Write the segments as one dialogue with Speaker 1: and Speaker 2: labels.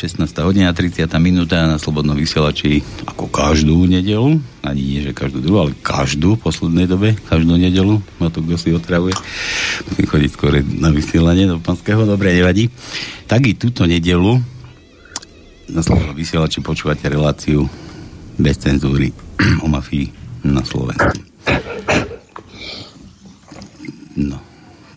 Speaker 1: 16. hodina, 30. minúta na Slobodnom vysielači ako každú nedelu, ani nie, že každú druhú, ale každú v poslednej dobe, každú nedelu, ma tu kto si otravuje, musím chodiť skôr na vysielanie do Panského, dobre, nevadí. Tak i túto nedelu na Slobodnom vysielači počúvate reláciu bez cenzúry o mafii na Slovensku. No,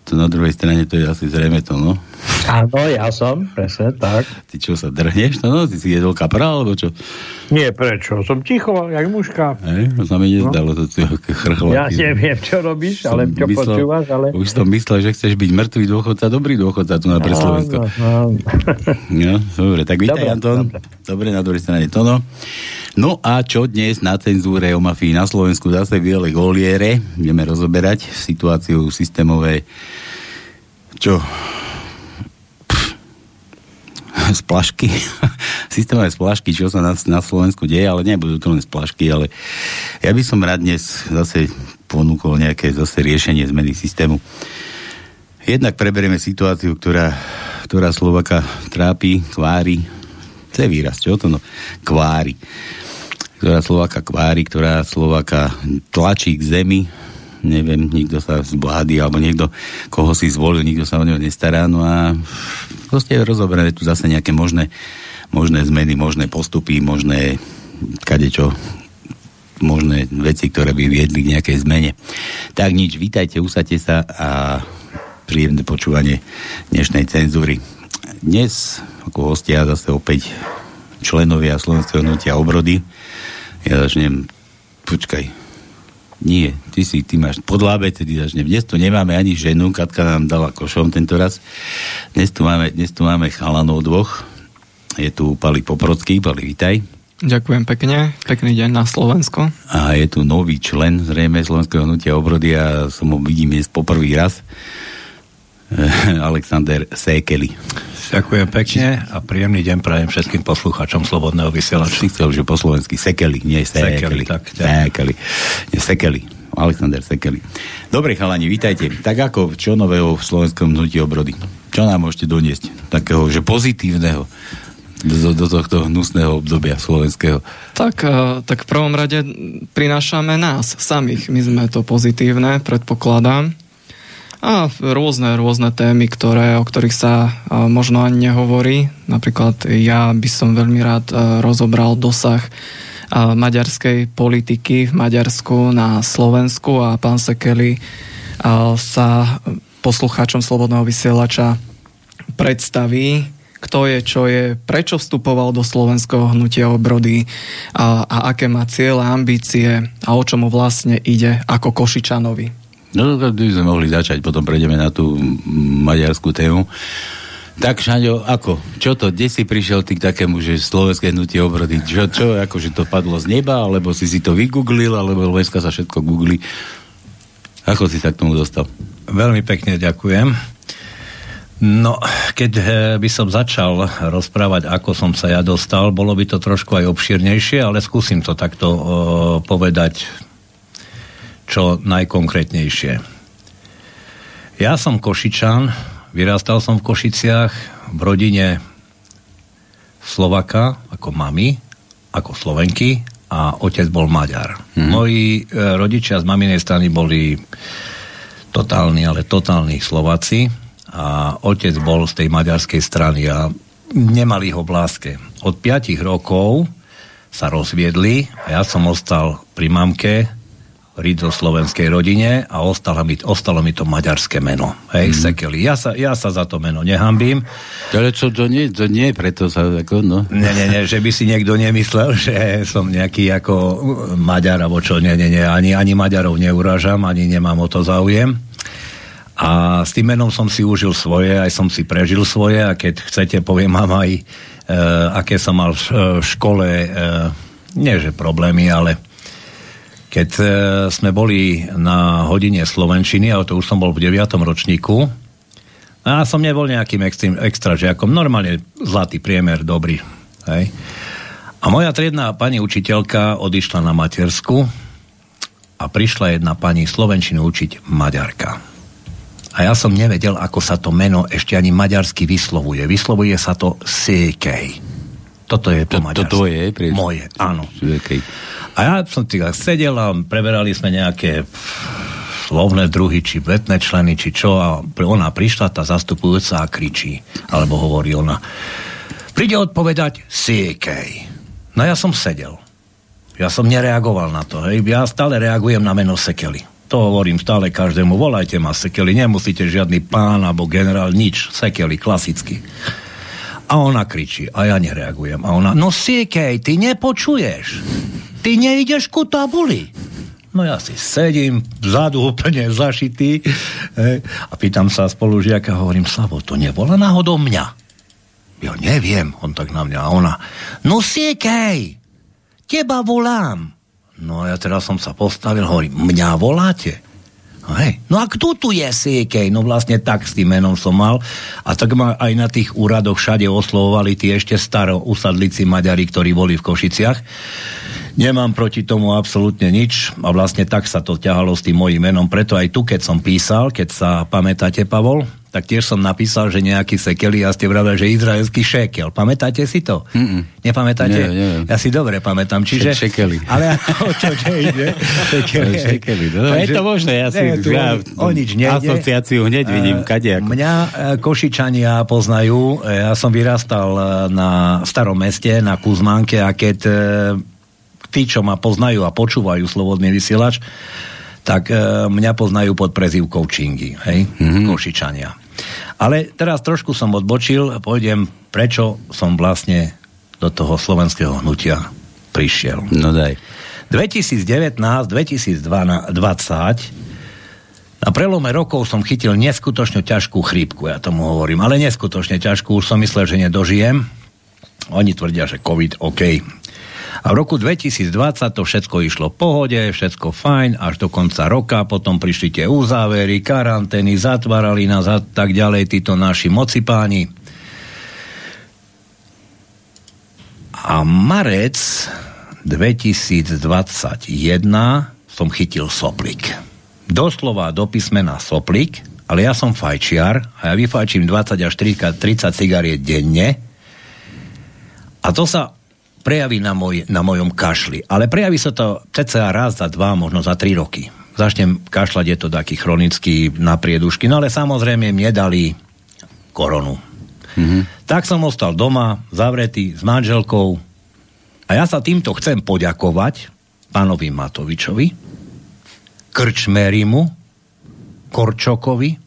Speaker 1: to na druhej strane to je asi zrejme to, no.
Speaker 2: Áno, ja som, presne tak.
Speaker 1: Ty čo sa drhneš? No, no ty si jedol kapra, alebo čo?
Speaker 2: Nie, prečo? Som ticho, jak muška.
Speaker 1: Hej, to sa mi nezdalo, no. to chrchla.
Speaker 2: Ja neviem, čo robíš, ale čo myslel, počúvaš, ale...
Speaker 1: Už som myslel, že chceš byť mŕtvý dôchodca, dobrý dôchodca tu na pre Slovensko. No, no. no, dobre, tak vítaj, dobre, Anton. Dobre. dobre, na druhej strane Tono. No a čo dnes na cenzúre o mafii na Slovensku zase Viele Goliere. Ideme rozoberať situáciu systémové čo splašky, systémové splašky, čo sa na, na Slovensku deje, ale nebudú to len splašky, ale ja by som rád dnes zase ponúkol nejaké zase riešenie zmeny systému. Jednak preberieme situáciu, ktorá, ktorá Slovaka trápi, kvári, to je výraz, čo to no, kvári. Ktorá Slovaka kvári, ktorá Slovaka tlačí k zemi, neviem, nikto sa zbládi, alebo niekto, koho si zvolil, nikto sa o neho nestará, no a proste rozoberieme tu zase nejaké možné, možné zmeny, možné postupy, možné kadečo, možné veci, ktoré by viedli k nejakej zmene. Tak nič, vítajte, usadte sa a príjemné počúvanie dnešnej cenzúry. Dnes ako hostia zase opäť členovia Slovenského hnutia obrody. Ja začnem, počkaj, nie, ty si, ty máš podľa abecedy začne. Dnes tu nemáme ani ženu, Katka nám dala košom tento raz. Dnes tu máme, dnes tu máme chalanov dvoch. Je tu Pali Poprocký, Pali, vítaj.
Speaker 3: Ďakujem pekne, pekný deň na Slovensko.
Speaker 1: A je tu nový člen zrejme Slovenského hnutia obrody a som ho vidím dnes poprvý raz. Alexander Sékely.
Speaker 4: Ďakujem pekne a príjemný deň prajem všetkým poslucháčom Slobodného vysielača.
Speaker 1: Si chcel, že po slovensky Sekeli, nie Sekeli. Sekeli, tak. Sekeli. Nie, Sekeli. Alexander Sekeli. Dobre, chalani, vítajte. Tak ako, čo nového v slovenskom hnutí obrody? Čo nám môžete doniesť? Takého, že pozitívneho do, do tohto hnusného obdobia slovenského?
Speaker 3: Tak, eh, tak v prvom rade prinášame nás samých. My sme to pozitívne, predpokladám a rôzne, rôzne témy, ktoré, o ktorých sa možno ani nehovorí. Napríklad ja by som veľmi rád rozobral dosah maďarskej politiky v Maďarsku na Slovensku a pán Sekeli sa poslucháčom Slobodného vysielača predstaví, kto je, čo je, prečo vstupoval do slovenského hnutia obrody a, a aké má cieľe, ambície a o čomu vlastne ide ako Košičanovi.
Speaker 1: No, to by sme mohli začať, potom prejdeme na tú maďarskú tému. Tak, Šaňo, ako? Čo to? Kde si prišiel ty k takému, že slovenské hnutie obrody? Čo, čo, akože to padlo z neba, alebo si si to vygooglil, alebo dneska sa všetko googli? Ako si sa k tomu dostal?
Speaker 4: Veľmi pekne ďakujem. No, keď eh, by som začal rozprávať, ako som sa ja dostal, bolo by to trošku aj obširnejšie, ale skúsim to takto uh, povedať čo najkonkrétnejšie. Ja som Košičan, vyrastal som v Košiciach v rodine Slovaka ako mami, ako Slovenky a otec bol Maďar. Mm-hmm. Moji e, rodičia z maminej strany boli totálni, ale totálni Slováci a otec bol z tej maďarskej strany a nemali ho v láske. Od 5 rokov sa rozviedli a ja som ostal pri mamke rídzo slovenskej rodine a ostalo mi, ostalo mi to maďarské meno. Hej, mm. Sekeli. Ja sa, ja sa za to meno nehambím.
Speaker 1: Ale čo, to nie, to nie, preto sa ako, no.
Speaker 4: Nie, nie, nie, že by si niekto nemyslel, že som nejaký ako Maďar, alebo čo, nie, nie, nie, ani, ani Maďarov neurážam, ani nemám o to záujem. A s tým menom som si užil svoje, aj som si prežil svoje a keď chcete, poviem vám aj, e, aké som mal v škole, e, nie že problémy, ale keď e, sme boli na hodine Slovenčiny, ale to už som bol v 9. ročníku, a som nebol nejakým extrém, extra žiakom, normálne zlatý priemer, dobrý. Hej. A moja triedná pani učiteľka odišla na matersku a prišla jedna pani Slovenčinu učiť Maďarka. A ja som nevedel, ako sa to meno ešte ani maďarsky vyslovuje. Vyslovuje sa to Sekej. Toto je po
Speaker 1: to, to je? Pri...
Speaker 4: Moje, áno.
Speaker 1: Sekej.
Speaker 4: A ja som tak sedel a preberali sme nejaké slovné druhy, či vetné členy, či čo. A ona prišla, tá zastupujúca a kričí. Alebo hovorí ona. Príde odpovedať Siekej. No ja som sedel. Ja som nereagoval na to. Hej. Ja stále reagujem na meno Sekely. To hovorím stále každému, volajte ma Sekeli, nemusíte žiadny pán alebo generál, nič, Sekeli, klasicky. A ona kričí, a ja nereagujem. A ona, no Sekej, ty nepočuješ. Ty neideš ku tabuli. No ja si sedím, vzadu úplne zašitý e, a pýtam sa spolužiaka, hovorím, Slavo, to nebola náhodou mňa? Ja neviem, on tak na mňa a ona, no Siekej, teba volám. No a ja teraz som sa postavil, hovorím, mňa voláte? Hej. No a kto tu je Siekej? No vlastne tak s tým menom som mal. A tak ma aj na tých úradoch všade oslovovali tí ešte staro usadlici Maďari, ktorí boli v Košiciach. Nemám proti tomu absolútne nič a vlastne tak sa to ťahalo s tým mojím menom. Preto aj tu, keď som písal, keď sa pamätáte, Pavol, tak tiež som napísal, že nejaký sekeli a ste vraveli, že izraelský šekel. Pamätáte si to? Mm-mm. Nepamätáte?
Speaker 1: Nie, nie.
Speaker 4: Ja si dobre pamätám. Čiže...
Speaker 1: Šekeli.
Speaker 4: Ale o čo ide?
Speaker 1: Šekeli. šekeli. No, je to možné, ja si
Speaker 4: tu,
Speaker 1: ja,
Speaker 4: o nič nejde.
Speaker 1: asociáciu hneď vidím, kade. Ako.
Speaker 4: Mňa e, Košičania poznajú. E, ja som vyrastal e, na starom meste, na Kuzmánke a keď tí, čo ma poznajú a počúvajú Slobodný vysielač, tak mňa poznajú pod prezývkou Čingy, hej, mm-hmm. Košičania. Ale teraz trošku som odbočil, pôjdem, prečo som vlastne do toho slovenského hnutia prišiel.
Speaker 1: No daj.
Speaker 4: 2019-2020 na prelome rokov som chytil neskutočne ťažkú chrípku, ja tomu hovorím, ale neskutočne ťažkú, už som myslel, že nedožijem. Oni tvrdia, že COVID, OK. A v roku 2020 to všetko išlo v pohode, všetko fajn, až do konca roka, potom prišli tie uzávery, karantény, zatvárali nás a tak ďalej, títo naši mocipáni. A marec 2021 som chytil soplik. Doslova do písmena soplik, ale ja som fajčiar a ja vyfajčím 20 až 30 cigariet denne a to sa prejaví na, moj, na mojom kašli. Ale prejaví sa to cca raz za dva, možno za tri roky. Začnem kašľať, je to taký chronický na priedušky, no ale samozrejme mi dali koronu. Mm-hmm. Tak som ostal doma, zavretý, s manželkou a ja sa týmto chcem poďakovať pánovi Matovičovi, Krčmerimu, Korčokovi,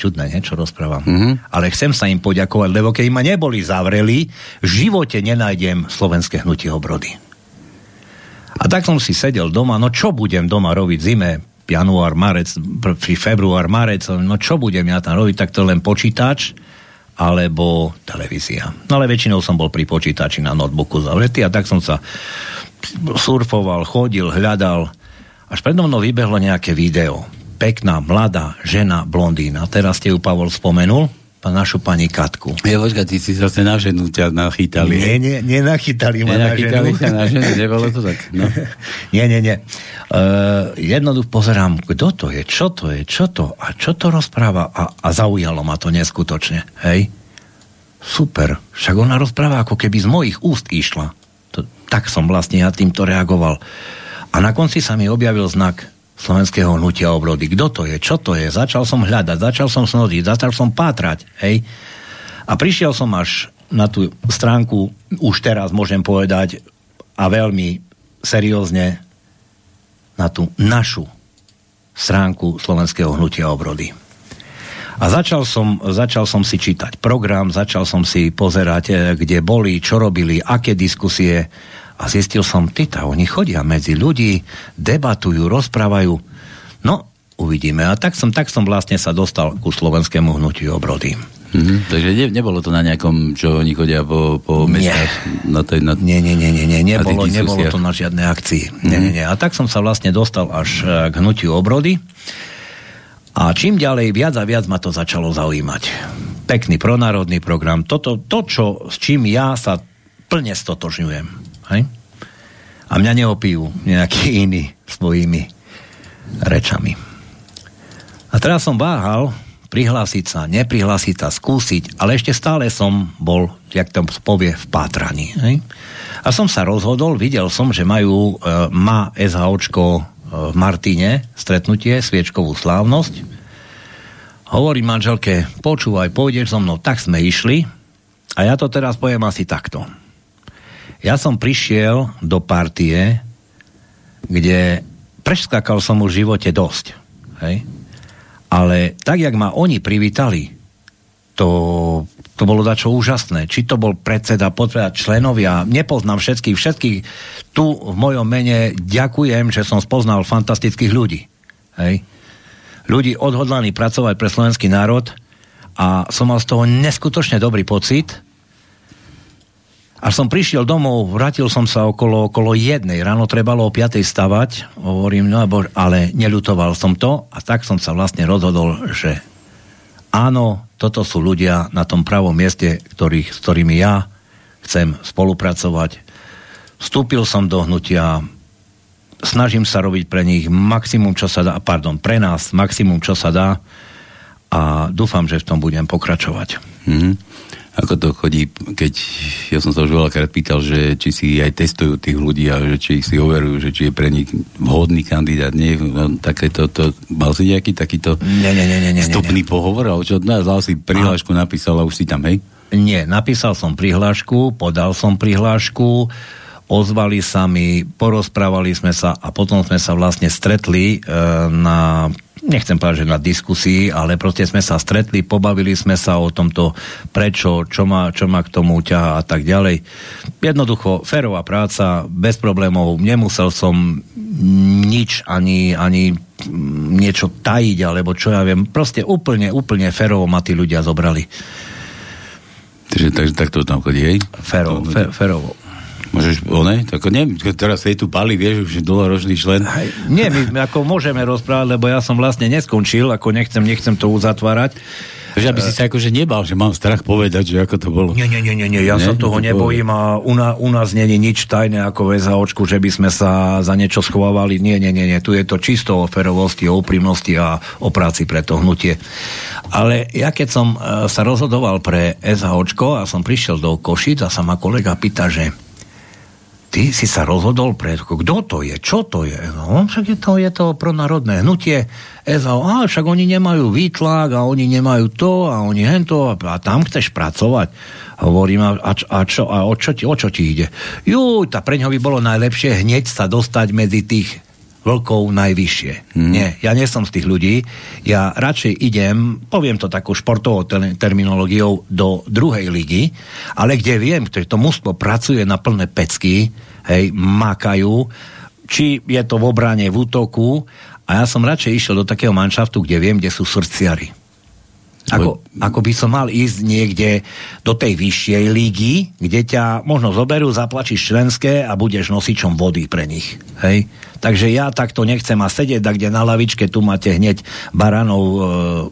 Speaker 4: čudné, nie, čo rozprávam. Mm-hmm. Ale chcem sa im poďakovať, lebo keď ma neboli zavreli, v živote nenájdem slovenské hnutie obrody. A tak som si sedel doma, no čo budem doma robiť zime, január, marec, február, marec, no čo budem ja tam robiť, tak to len počítač, alebo televízia. No ale väčšinou som bol pri počítači na notebooku zavretý a tak som sa surfoval, chodil, hľadal. Až predo mnou vybehlo nejaké video pekná, mladá žena, blondína. Teraz ste ju, Pavol, spomenul našu pani Katku.
Speaker 1: Je, počkaj, ty si zase na ženu ťa nachytali.
Speaker 4: Nie, nie, nie nachytali ma na ženu.
Speaker 1: sa na ženu, nebolo to tak. No.
Speaker 4: nie, nie, nie. Uh, jednoducho pozerám, kto to je, čo to je, čo to a čo to rozpráva a, a zaujalo ma to neskutočne. Hej? Super. Však ona rozpráva, ako keby z mojich úst išla. To, tak som vlastne ja týmto reagoval. A na konci sa mi objavil znak slovenského hnutia obrody. Kto to je? Čo to je? Začal som hľadať, začal som snodiť, začal som pátrať. Hej? A prišiel som až na tú stránku, už teraz môžem povedať, a veľmi seriózne na tú našu stránku slovenského hnutia obrody. A začal som, začal som si čítať program, začal som si pozerať, eh, kde boli, čo robili, aké diskusie a zistil som, tyta, oni chodia medzi ľudí, debatujú, rozprávajú. No, uvidíme. A tak som, tak som vlastne sa dostal ku slovenskému hnutiu obrody.
Speaker 1: Mm-hmm. Takže ne, nebolo to na nejakom, čo oni chodia po, po mestách?
Speaker 4: Na tej, na, nie, nie, nie, nie, nie, nebolo, nebolo to na žiadnej akcii. Mm-hmm. Nie, nie, nie. A tak som sa vlastne dostal až e, k hnutiu obrody. A čím ďalej, viac a viac ma to začalo zaujímať. Pekný pronárodný program. Toto, to, čo, s čím ja sa plne stotožňujem. Hej? A mňa neopijú nejakí iní svojimi rečami. A teraz som váhal, prihlásiť sa, neprihlásiť sa, skúsiť, ale ešte stále som bol, jak to povie, v pátraní. Hej? A som sa rozhodol, videl som, že majú, e, má SHOčko e, v Martine stretnutie, sviečkovú slávnosť. Hovorím manželke, počúvaj, pôjdeš so mnou, tak sme išli. A ja to teraz poviem asi takto. Ja som prišiel do partie, kde preskakal som už v živote dosť. Hej? Ale tak, jak ma oni privítali, to, to bolo dačo úžasné. Či to bol predseda, podpredseda, členovia, nepoznám všetkých, všetkých tu v mojom mene ďakujem, že som spoznal fantastických ľudí. Hej? Ľudí odhodlaní pracovať pre slovenský národ a som mal z toho neskutočne dobrý pocit, až som prišiel domov, vrátil som sa okolo, okolo jednej. Ráno trebalo o 5. stavať, hovorím, no ale neľutoval som to a tak som sa vlastne rozhodol, že áno, toto sú ľudia na tom pravom mieste, ktorých, s ktorými ja chcem spolupracovať. Vstúpil som do hnutia, snažím sa robiť pre nich maximum, čo sa dá, pardon, pre nás maximum, čo sa dá a dúfam, že v tom budem pokračovať. Mm-hmm
Speaker 1: ako to chodí, keď ja som sa už veľakrát pýtal, že či si aj testujú tých ľudí a že či si overujú, že či je pre nich vhodný kandidát. Nie, no, takéto, to, mal si nejaký takýto
Speaker 4: nie, nie, nie, nie,
Speaker 1: nie, nie. pohovor? Ale čo, no, si prihlášku, napísal a už si tam, hej?
Speaker 4: Nie, napísal som prihlášku, podal som prihlášku, ozvali sa mi, porozprávali sme sa a potom sme sa vlastne stretli e, na nechcem povedať, že na diskusii, ale proste sme sa stretli, pobavili sme sa o tomto, prečo, čo ma, čo ma k tomu ťaha a tak ďalej. Jednoducho, férová práca, bez problémov, nemusel som nič ani, ani niečo tajiť, alebo čo ja viem, proste úplne, úplne férovo ma tí ľudia zobrali.
Speaker 1: Takže, takže takto tam chodí, hej?
Speaker 4: Férovo, férovo.
Speaker 1: Môžeš, one, tak neviem, teraz je tu pali, vieš, už je dlhoročný člen. Aj,
Speaker 4: nie, my ako môžeme rozprávať, lebo ja som vlastne neskončil, ako nechcem, nechcem to uzatvárať.
Speaker 1: Takže aby si sa akože nebal, že mám strach povedať, že ako to bolo.
Speaker 4: Nie, nie, nie, nie, nie ja nie? sa toho to nebojím a u, na, u nás je nič tajné ako očku, že by sme sa za niečo schovávali. Nie, nie, nie, nie. Tu je to čisto o ferovosti, o úprimnosti a o práci pre to hnutie. Ale ja keď som uh, sa rozhodoval pre SHOčko a som prišiel do Košic a sa ma kolega pýta, že ty si sa rozhodol pre, kto to je, čo to je? No, však je to, je to pronárodné hnutie SAO, a však oni nemajú výtlak a oni nemajú to a oni hento a, a tam chceš pracovať. Hovorím, a, a, a, čo, a o, čo ti, o čo ti ide? Juj, tá pre ňo by bolo najlepšie hneď sa dostať medzi tých vlkov najvyššie. Mm. Nie, ja nie som z tých ľudí. Ja radšej idem, poviem to takou športovou terminológiou, do druhej ligy, ale kde viem, že to mužstvo pracuje na plné pecky, hej, makajú, či je to v obrane, v útoku, a ja som radšej išiel do takého manšaftu, kde viem, kde sú srdciari. Ako, ako by som mal ísť niekde do tej vyššej lígy, kde ťa možno zoberú, zaplačíš členské a budeš nosičom vody pre nich. Hej? Takže ja takto nechcem a sedieť tak, kde na lavičke tu máte hneď baranov e,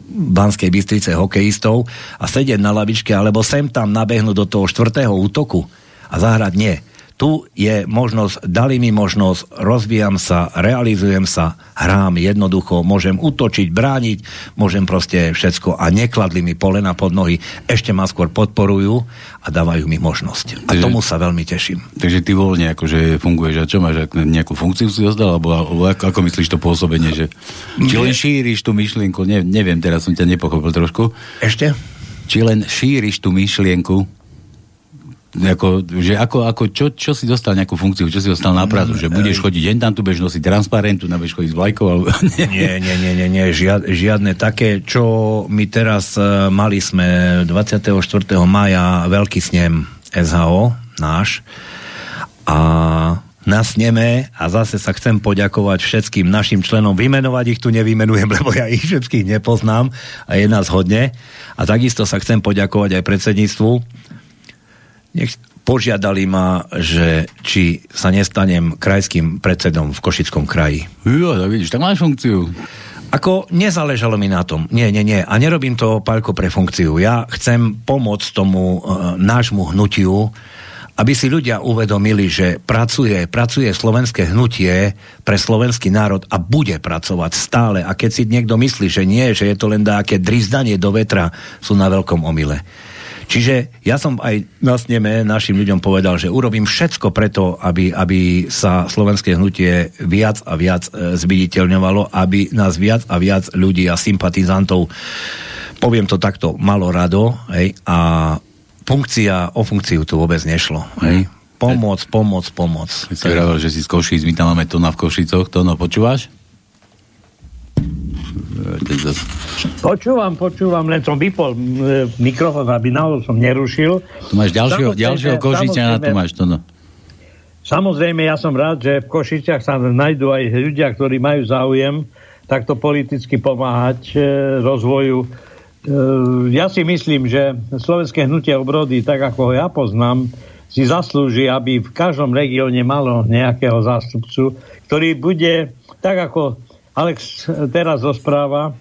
Speaker 4: Banskej Bystrice hokejistov a sedieť na lavičke, alebo sem tam nabehnúť do toho štvrtého útoku a zahrať nie tu je možnosť, dali mi možnosť, rozvíjam sa, realizujem sa, hrám jednoducho, môžem útočiť, brániť, môžem proste všetko a nekladli mi polena pod nohy, ešte ma skôr podporujú a dávajú mi možnosť. A takže, tomu sa veľmi teším.
Speaker 1: Takže ty voľne akože funguješ a čo máš, nejakú funkciu si ozdal, alebo, alebo ako, ako myslíš to pôsobenie, že či len šíriš tú myšlienku, ne, neviem, teraz som ťa nepochopil trošku.
Speaker 4: Ešte?
Speaker 1: Či len šíriš tú myšlienku, ako, že ako, ako čo, čo, si dostal nejakú funkciu, čo si dostal na prácu, že budeš chodiť jen tam, tu budeš nosiť transparentu, nebudeš chodiť s vlajkou, alebo...
Speaker 4: Nie, nie, nie, nie, nie žiad, žiadne také, čo my teraz uh, mali sme 24. maja veľký snem SHO, náš, a na sneme a zase sa chcem poďakovať všetkým našim členom. Vymenovať ich tu nevymenujem, lebo ja ich všetkých nepoznám a je nás hodne. A takisto sa chcem poďakovať aj predsedníctvu, nech požiadali ma, že či sa nestanem krajským predsedom v Košickom kraji.
Speaker 1: Jo, tak vidíš, tak máš funkciu.
Speaker 4: Ako nezáležalo mi na tom. Nie, nie, nie. A nerobím to, Paľko, pre funkciu. Ja chcem pomôcť tomu uh, nášmu hnutiu aby si ľudia uvedomili, že pracuje, pracuje slovenské hnutie pre slovenský národ a bude pracovať stále. A keď si niekto myslí, že nie, že je to len také drizdanie do vetra, sú na veľkom omyle. Čiže ja som aj na sneme našim ľuďom povedal, že urobím všetko preto, aby, aby sa slovenské hnutie viac a viac e, zviditeľňovalo, aby nás viac a viac ľudí a sympatizantov poviem to takto, malo rado hej, a funkcia, o funkciu tu vôbec nešlo. Hej? Pomoc, pomoc, pomoc.
Speaker 1: Keď si hovoril, že si z Košíc, my tam máme to na v Košicoch, to no počúvaš?
Speaker 2: Počúvam, počúvam, len som vypol mikrofón, aby náhodou som nerušil.
Speaker 1: Tu máš ďalšieho, ďalšieho Košičana, tu máš to no.
Speaker 2: Samozrejme, ja som rád, že v Košičiach sa nájdú aj ľudia, ktorí majú záujem takto politicky pomáhať e, rozvoju Ehm, ja si myslím, že slovenské hnutie obrody, tak ako ho ja poznám, si zaslúži, aby v každom regióne malo nejakého zástupcu, ktorý bude, tak ako Alex teraz rozpráva,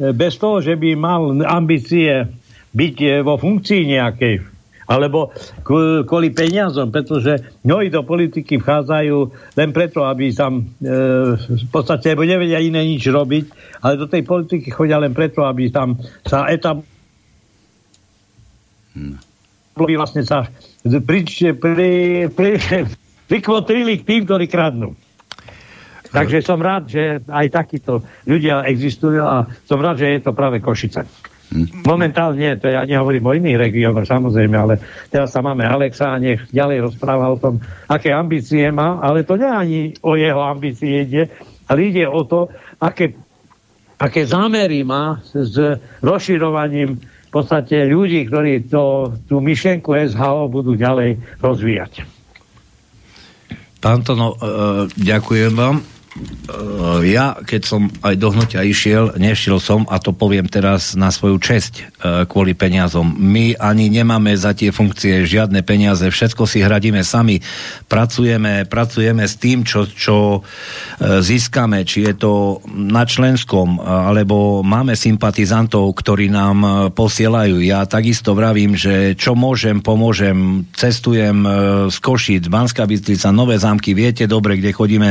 Speaker 2: e, bez toho, že by mal ambície byť e, vo funkcii nejakej, alebo kvôli peniazom, pretože mnohí do politiky vchádzajú len preto, aby tam e, v podstate nevedia iné nič robiť, ale do tej politiky chodia len preto, aby tam sa etab hmm. vlastne sa pri, pri, pri, prikvotrili k tým, ktorí kradnú. Takže som rád, že aj takíto ľudia existujú a som rád, že je to práve Košice. Momentálne, to ja nehovorím o iných regiónoch, samozrejme, ale teraz sa máme Alexa a nech ďalej rozpráva o tom, aké ambície má, ale to nie ani o jeho ambície ide, ale ide o to, aké, aké zámery má s rozširovaním v podstate ľudí, ktorí to, tú myšlenku SHO budú ďalej rozvíjať.
Speaker 4: Pán Tono, uh, ďakujem vám. Uh, ja, keď som aj do hnutia išiel, nešiel som, a to poviem teraz na svoju česť uh, kvôli peniazom. My ani nemáme za tie funkcie žiadne peniaze, všetko si hradíme sami. Pracujeme, pracujeme s tým, čo, čo uh, získame, či je to na členskom, alebo máme sympatizantov, ktorí nám posielajú. Ja takisto vravím, že čo môžem, pomôžem. Cestujem z Košic, Banská Bystrica, Nové zámky, viete dobre, kde chodíme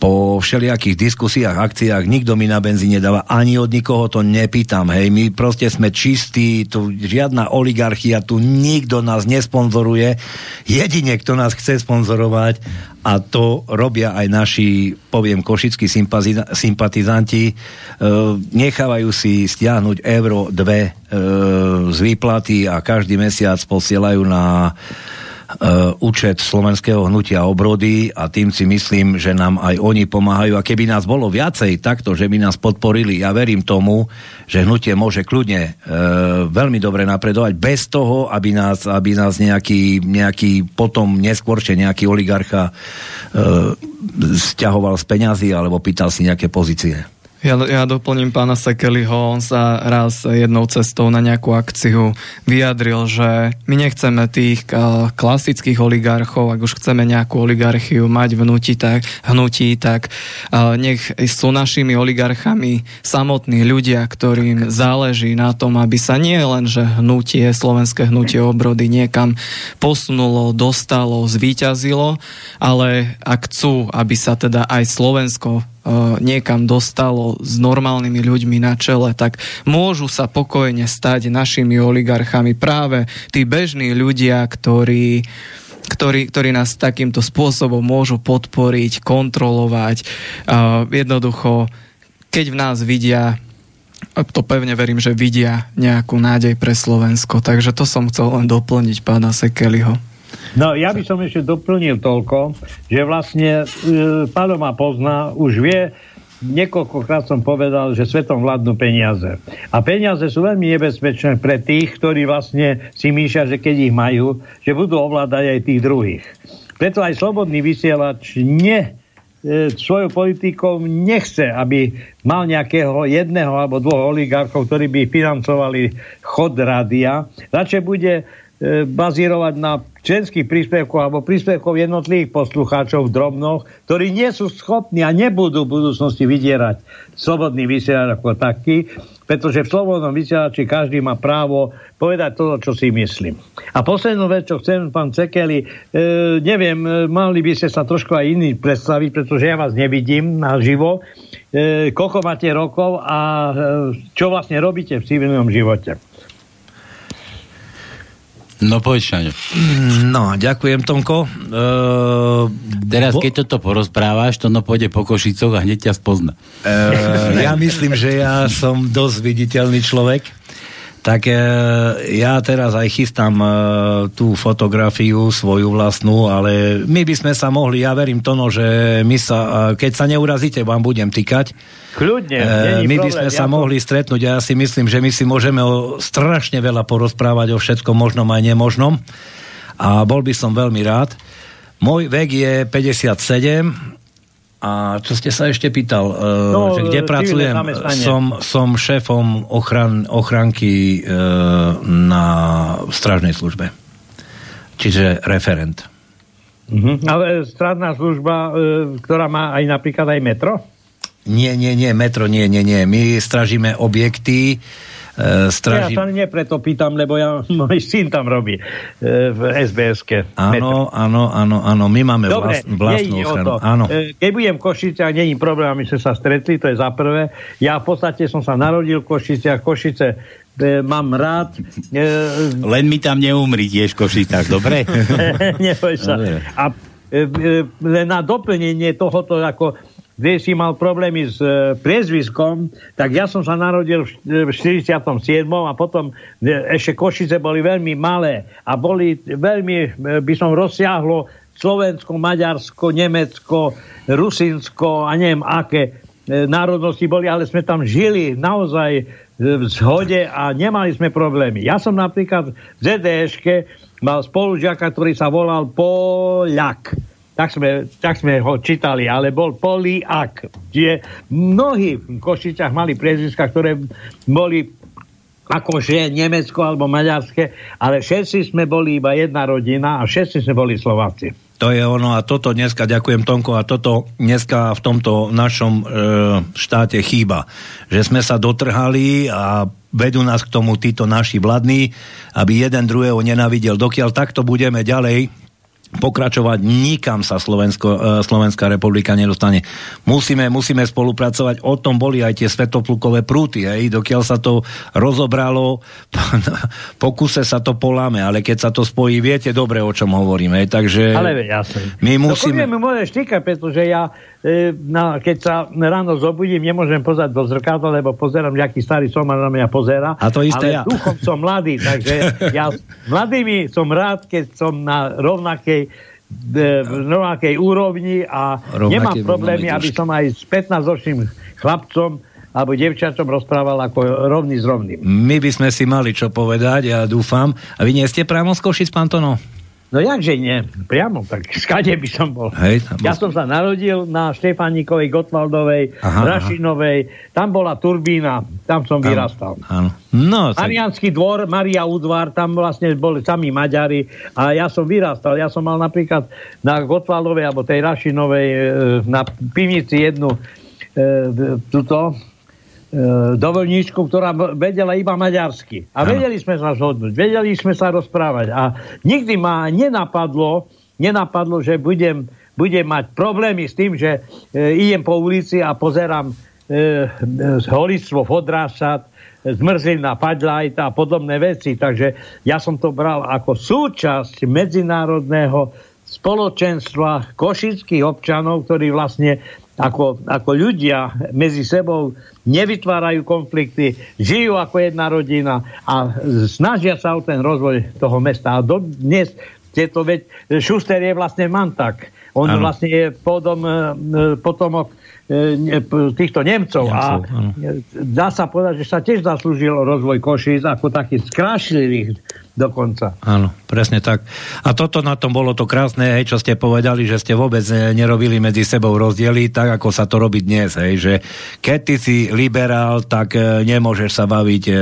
Speaker 4: po všelijakých diskusiách, akciách, nikto mi na benzíne dáva, ani od nikoho to nepýtam, hej, my proste sme čistí, tu žiadna oligarchia, tu nikto nás nesponzoruje, jedine, kto nás chce sponzorovať a to robia aj naši, poviem, košickí sympatizanti, e, nechávajú si stiahnuť euro dve e, z výplaty a každý mesiac posielajú na účet slovenského hnutia obrody a tým si myslím, že nám aj oni pomáhajú. A keby nás bolo viacej takto, že by nás podporili, ja verím tomu, že hnutie môže kľudne uh, veľmi dobre napredovať bez toho, aby nás, aby nás nejaký, nejaký potom neskôršie nejaký oligarcha uh, stiahoval z peňazí alebo pýtal si nejaké pozície.
Speaker 3: Ja, ja doplním pána Sekeliho, on sa raz jednou cestou na nejakú akciu vyjadril, že my nechceme tých klasických oligarchov, ak už chceme nejakú oligarchiu mať v hnutí, tak, hnutí, tak nech sú našimi oligarchami samotní ľudia, ktorým záleží na tom, aby sa nie len, že hnutie, slovenské hnutie obrody niekam posunulo, dostalo, zvíťazilo, ale ak chcú, aby sa teda aj Slovensko niekam dostalo s normálnymi ľuďmi na čele, tak môžu sa pokojne stať našimi oligarchami práve tí bežní ľudia, ktorí ktorí, ktorí nás takýmto spôsobom môžu podporiť, kontrolovať. Uh, jednoducho, keď v nás vidia to pevne verím, že vidia nejakú nádej pre Slovensko. Takže to som chcel len doplniť pána Sekeliho.
Speaker 2: No, ja by som ešte doplnil toľko, že vlastne e, Palo ma pozná, už vie, niekoľkokrát som povedal, že svetom vládnu peniaze. A peniaze sú veľmi nebezpečné pre tých, ktorí vlastne si myšia, že keď ich majú, že budú ovládať aj tých druhých. Preto aj slobodný vysielač ne, e, svojou politikou nechce, aby mal nejakého jedného alebo dvoch oligarchov, ktorí by financovali chod rádia. Radšej bude E, bazírovať na členských príspevkov alebo príspevkov jednotlivých poslucháčov v drobnoch, ktorí nie sú schopní a nebudú v budúcnosti vydierať slobodný vysielač ako taký, pretože v slobodnom vysielači každý má právo povedať to, čo si myslím. A poslednú vec, čo chcem, pán Cekeli, e, neviem, e, mali by ste sa trošku aj iní predstaviť, pretože ja vás nevidím naživo. E, koľko máte rokov a e, čo vlastne robíte v civilnom živote?
Speaker 1: No poď, Šaňo.
Speaker 4: No, ďakujem, Tomko.
Speaker 1: Uh, Teraz, bo... keď toto porozprávaš, to no pôjde po Košicoch a hneď ťa spozna.
Speaker 4: Uh, ja myslím, že ja som dosť viditeľný človek tak e, ja teraz aj chystám e, tú fotografiu svoju vlastnú, ale my by sme sa mohli, ja verím to, no, že my sa, e, keď sa neurazíte, vám budem tykať.
Speaker 2: Kľudne,
Speaker 4: e, My by sme ja sa to... mohli stretnúť a ja si myslím, že my si môžeme o, strašne veľa porozprávať o všetkom možnom aj nemožnom a bol by som veľmi rád. Môj vek je 57, a čo ste sa ešte pýtal, uh, no, že kde pracujem? Som, som šéfom ochran, ochranky uh, na strážnej službe. Čiže referent.
Speaker 2: Uh-huh. Ale strážna služba, uh, ktorá má aj napríklad aj metro?
Speaker 4: Nie, nie, nie, metro, nie, nie, nie. My stražíme objekty,
Speaker 2: E, straží... Ja sa nie preto pýtam, lebo ja, môj syn tam robí e, v SBS-ke.
Speaker 4: Áno, áno, áno, áno, my máme Dobre, vlast, vlastnú ochranu. Áno.
Speaker 2: E, keď budem v Košiciach, není problém, my sme sa stretli, to je za prvé. Ja v podstate som sa narodil v Košiciach, Košice e, mám rád.
Speaker 1: E, Len mi tam neumri tiež v Košicách, dobre?
Speaker 2: Neboj sa. A e, e, len na doplnenie tohoto, ako kde si mal problémy s e, priezviskom, tak ja som sa narodil v 47. a potom e, ešte Košice boli veľmi malé a boli veľmi, e, by som rozsiahlo Slovensko, Maďarsko, Nemecko, Rusinsko a neviem aké e, národnosti boli, ale sme tam žili naozaj e, v zhode a nemali sme problémy. Ja som napríklad v ZDŠke mal spolužiaka, ktorý sa volal Poliak tak sme, tak sme ho čítali, ale bol Poliak. Čiže mnohí v Košicách mali priezviska, ktoré boli akože Nemecko alebo Maďarské, ale všetci sme boli iba jedna rodina a všetci sme boli Slováci.
Speaker 4: To je ono a toto dneska, ďakujem Tonko, a toto dneska v tomto našom e, štáte chýba. Že sme sa dotrhali a vedú nás k tomu títo naši vladní, aby jeden druhého nenavidel. Dokiaľ takto budeme ďalej pokračovať, nikam sa Slovensko, e, Slovenská republika nedostane. Musíme, musíme spolupracovať, o tom boli aj tie svetoplukové prúty, hej, dokiaľ sa to rozobralo, pokuse sa to poláme, ale keď sa to spojí, viete dobre, o čom hovoríme, hej, takže
Speaker 2: ale jasne.
Speaker 4: my musíme...
Speaker 2: No, mi môže štíkať, pretože ja e, na, keď sa ráno zobudím, nemôžem pozerať do zrkadla, lebo pozerám, aký starý som a na mňa pozera.
Speaker 4: A to isté
Speaker 2: ale ja. duchom som mladý, takže ja mladými som rád, keď som na rovnakej rovnakej, v rovnakej úrovni a Rovnaké nemám problémy, aby som aj s 15-ročným chlapcom alebo devčatom rozprával ako rovný s rovným.
Speaker 4: My by sme si mali čo povedať, ja dúfam. A vy nie ste priamo z Košic, pán Tono?
Speaker 2: No jakže nie, priamo, tak skade by som bol. Hej, tam ja som sa narodil na Štefánikovej, Gotwaldovej, aha, Rašinovej, tam bola turbína, tam som tam, vyrastal. Áno. No, tak... Ariánsky dvor, Maria Udvar, tam vlastne boli sami Maďari a ja som vyrastal. Ja som mal napríklad na Gotwaldovej alebo tej Rašinovej e, na pivnici jednu e, túto E, dovolníčku, ktorá vedela iba maďarsky. A ano. vedeli sme sa zhodnúť, vedeli sme sa rozprávať. A nikdy ma nenapadlo, nenapadlo, že budem, budem mať problémy s tým, že e, idem po ulici a pozerám e, holictvo fodrásat, zmrzlina, padlajta a podobné veci. Takže ja som to bral ako súčasť medzinárodného spoločenstva košických občanov, ktorí vlastne ako, ako ľudia medzi sebou nevytvárajú konflikty, žijú ako jedna rodina a snažia sa o ten rozvoj toho mesta. A dnes tieto veď, Šuster je vlastne mantak On ano. vlastne je potom, potomok týchto Nemcov, Nemcov a dá sa povedať, že sa tiež zaslúžil rozvoj Košíc ako taký skrášlivých dokonca.
Speaker 4: Áno, presne tak. A toto na tom bolo to krásne, hej, čo ste povedali, že ste vôbec nerobili medzi sebou rozdiely, tak ako sa to robí dnes, hej, že keď ty si liberál, tak e, nemôžeš sa baviť, e,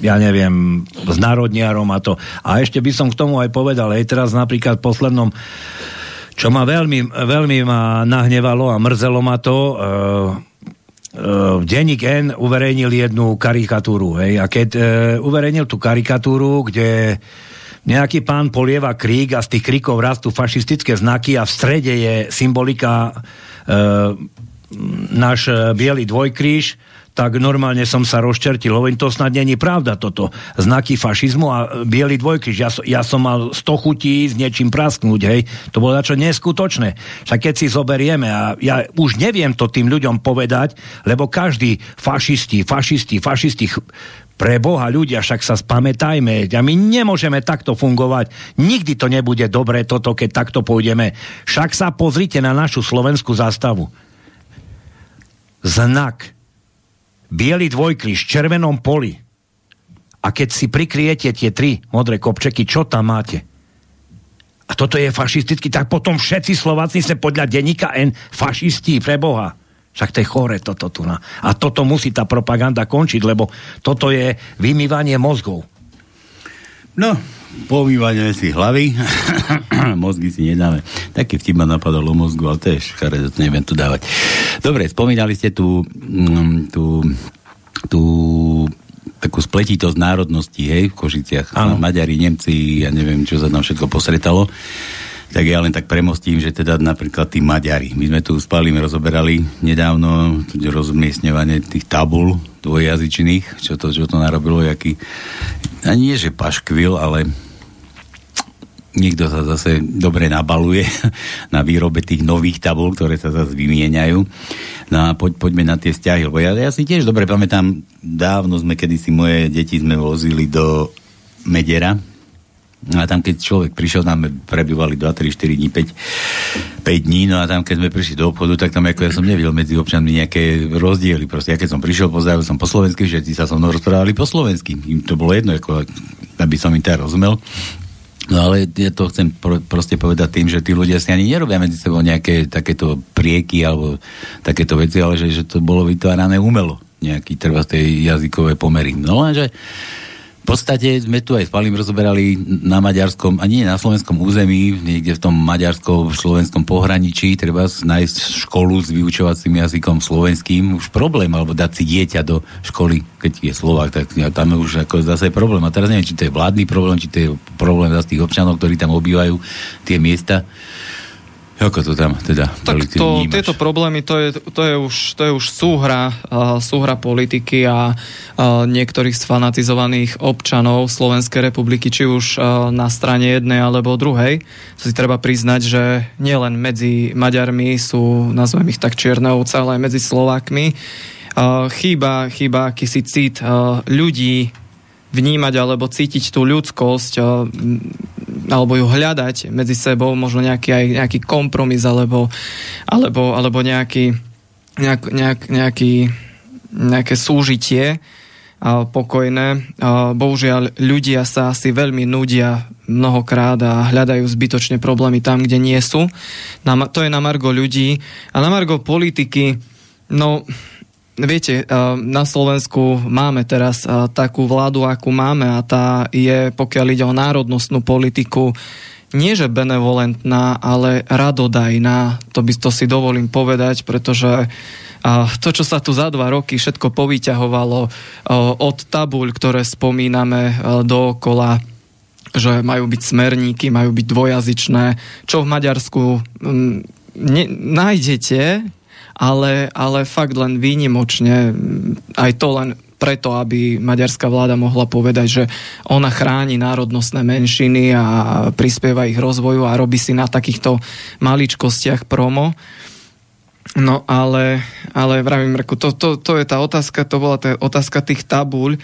Speaker 4: ja neviem, s národniarom a to. A ešte by som k tomu aj povedal, hej, teraz napríklad v poslednom čo ma veľmi, veľmi ma nahnevalo a mrzelo ma to, uh, uh, denník N uverejnil jednu karikatúru, hej, a keď uh, uverejnil tú karikatúru, kde nejaký pán polieva krík a z tých kríkov rastú fašistické znaky a v strede je symbolika uh, náš biely dvojkríž, tak normálne som sa rozčertil. Hovorím, to snad není pravda toto. Znaky fašizmu a biely dvojkriž. Ja, ja som mal 100 chutí s niečím prasknúť, hej. To bolo čo neskutočné. Však keď si zoberieme, a ja už neviem to tým ľuďom povedať, lebo každý fašisti, fašisti, fašisti, pre Boha ľudia, však sa spamätajme, a my nemôžeme takto fungovať. Nikdy to nebude dobré toto, keď takto pôjdeme. Však sa pozrite na našu slovenskú zástavu. Znak biely dvojkríž v červenom poli a keď si prikriete tie tri modré kopčeky, čo tam máte? A toto je fašistický, tak potom všetci Slováci sa podľa denníka N fašisti pre Boha. Však to je chore toto tu na. A toto musí tá propaganda končiť, lebo toto je vymývanie mozgov.
Speaker 1: No, povývanie si hlavy, mozgy si nedáme. Taký vtip ma napadal o mozgu, ale to je škare, to neviem tu dávať. Dobre, spomínali ste tú, mm, tú, tú takú spletitosť národností, hej, v Košiciach. Ano. Maďari, Nemci, ja neviem, čo sa tam všetko posretalo. Tak ja len tak premostím, že teda napríklad tí Maďari. My sme tu s Palím rozoberali nedávno rozmiestňovanie tých tabul dvojjazyčných, čo to, čo to narobilo, jaký, a nie že paškvil, ale niekto sa zase dobre nabaluje na výrobe tých nových tabul, ktoré sa zase vymieňajú. No a poď, poďme na tie vzťahy, lebo ja, ja si tiež dobre pamätám, dávno sme kedysi moje deti sme vozili do Medera, No a tam, keď človek prišiel, tam prebývali 2, 3, 4 dní, 5, 5 dní, no a tam, keď sme prišli do obchodu, tak tam ako ja som nevidel medzi občanmi nejaké rozdiely. Proste, ja keď som prišiel, pozdravil som po slovensky, všetci sa so mnou rozprávali po slovensky. Im to bolo jedno, ako, aby som im teda rozumel. No ale ja to chcem pro, proste povedať tým, že tí ľudia si ani nerobia medzi sebou nejaké takéto prieky alebo takéto veci, ale že, že to bolo vytvárané umelo, nejaký trvá tej jazykové pomery. No lenže v podstate sme tu aj s Palím rozoberali na maďarskom, a nie na slovenskom území, niekde v tom maďarskom, slovenskom pohraničí, treba nájsť školu s vyučovacím jazykom slovenským, už problém, alebo dať si dieťa do školy, keď je Slovák, tak tam je už ako zase problém. A teraz neviem, či to je vládny problém, či to je problém z tých občanov, ktorí tam obývajú tie miesta. Ako to tam teda
Speaker 3: tak to, tieto problémy, to je, to je už, to je už súhra, uh, súhra politiky a uh, niektorých sfanatizovaných občanov Slovenskej republiky, či už uh, na strane jednej alebo druhej. Si treba priznať, že nielen medzi Maďarmi sú, nazvem ich tak čierne ovce, ale aj medzi Slovákmi. Uh, chýba, chýba akýsi cit uh, ľudí, vnímať alebo cítiť tú ľudskosť alebo ju hľadať medzi sebou, možno nejaký aj nejaký kompromis alebo, alebo, alebo nejaký, nejak, nejak, nejaký, nejaké súžitie a pokojné. A bohužiaľ, ľudia sa asi veľmi nudia mnohokrát a hľadajú zbytočne problémy tam, kde nie sú. to je na margo ľudí. A na margo politiky, no Viete, eh, na Slovensku máme teraz eh, takú vládu, akú máme a tá je, pokiaľ ide o národnostnú politiku, nie že benevolentná, ale radodajná. To by to si dovolím povedať, pretože eh, to, čo sa tu za dva roky všetko povyťahovalo od tabuľ, ktoré spomíname dookola, že majú byť smerníky, majú byť dvojazyčné, čo v Maďarsku mm, nájdete, ale, ale fakt len výnimočne, aj to len preto, aby maďarská vláda mohla povedať, že ona chráni národnostné menšiny a prispieva ich rozvoju a robí si na takýchto maličkostiach promo. No ale, ale vravím, to, to, to je tá otázka, to bola tá otázka tých tabuľ.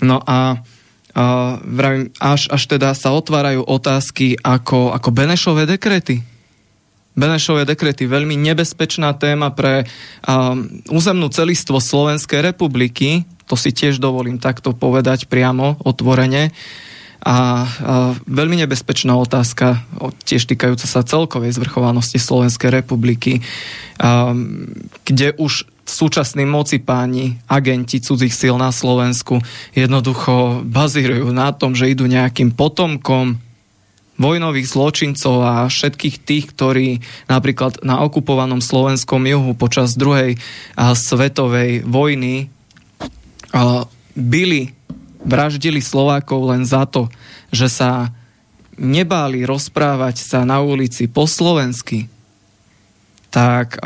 Speaker 3: No a, a vravím, až, až teda sa otvárajú otázky ako, ako Benešové dekrety Benešové dekrety, veľmi nebezpečná téma pre um, územnú celistvo Slovenskej republiky, to si tiež dovolím takto povedať priamo, otvorene. A, a veľmi nebezpečná otázka, tiež týkajúca sa celkovej zvrchovanosti Slovenskej republiky, a, kde už súčasní moci páni, agenti cudzích síl na Slovensku jednoducho bazírujú na tom, že idú nejakým potomkom vojnových zločincov a všetkých tých, ktorí napríklad na okupovanom slovenskom juhu počas druhej svetovej vojny byli, vraždili Slovákov len za to, že sa nebáli rozprávať sa na ulici po slovensky, tak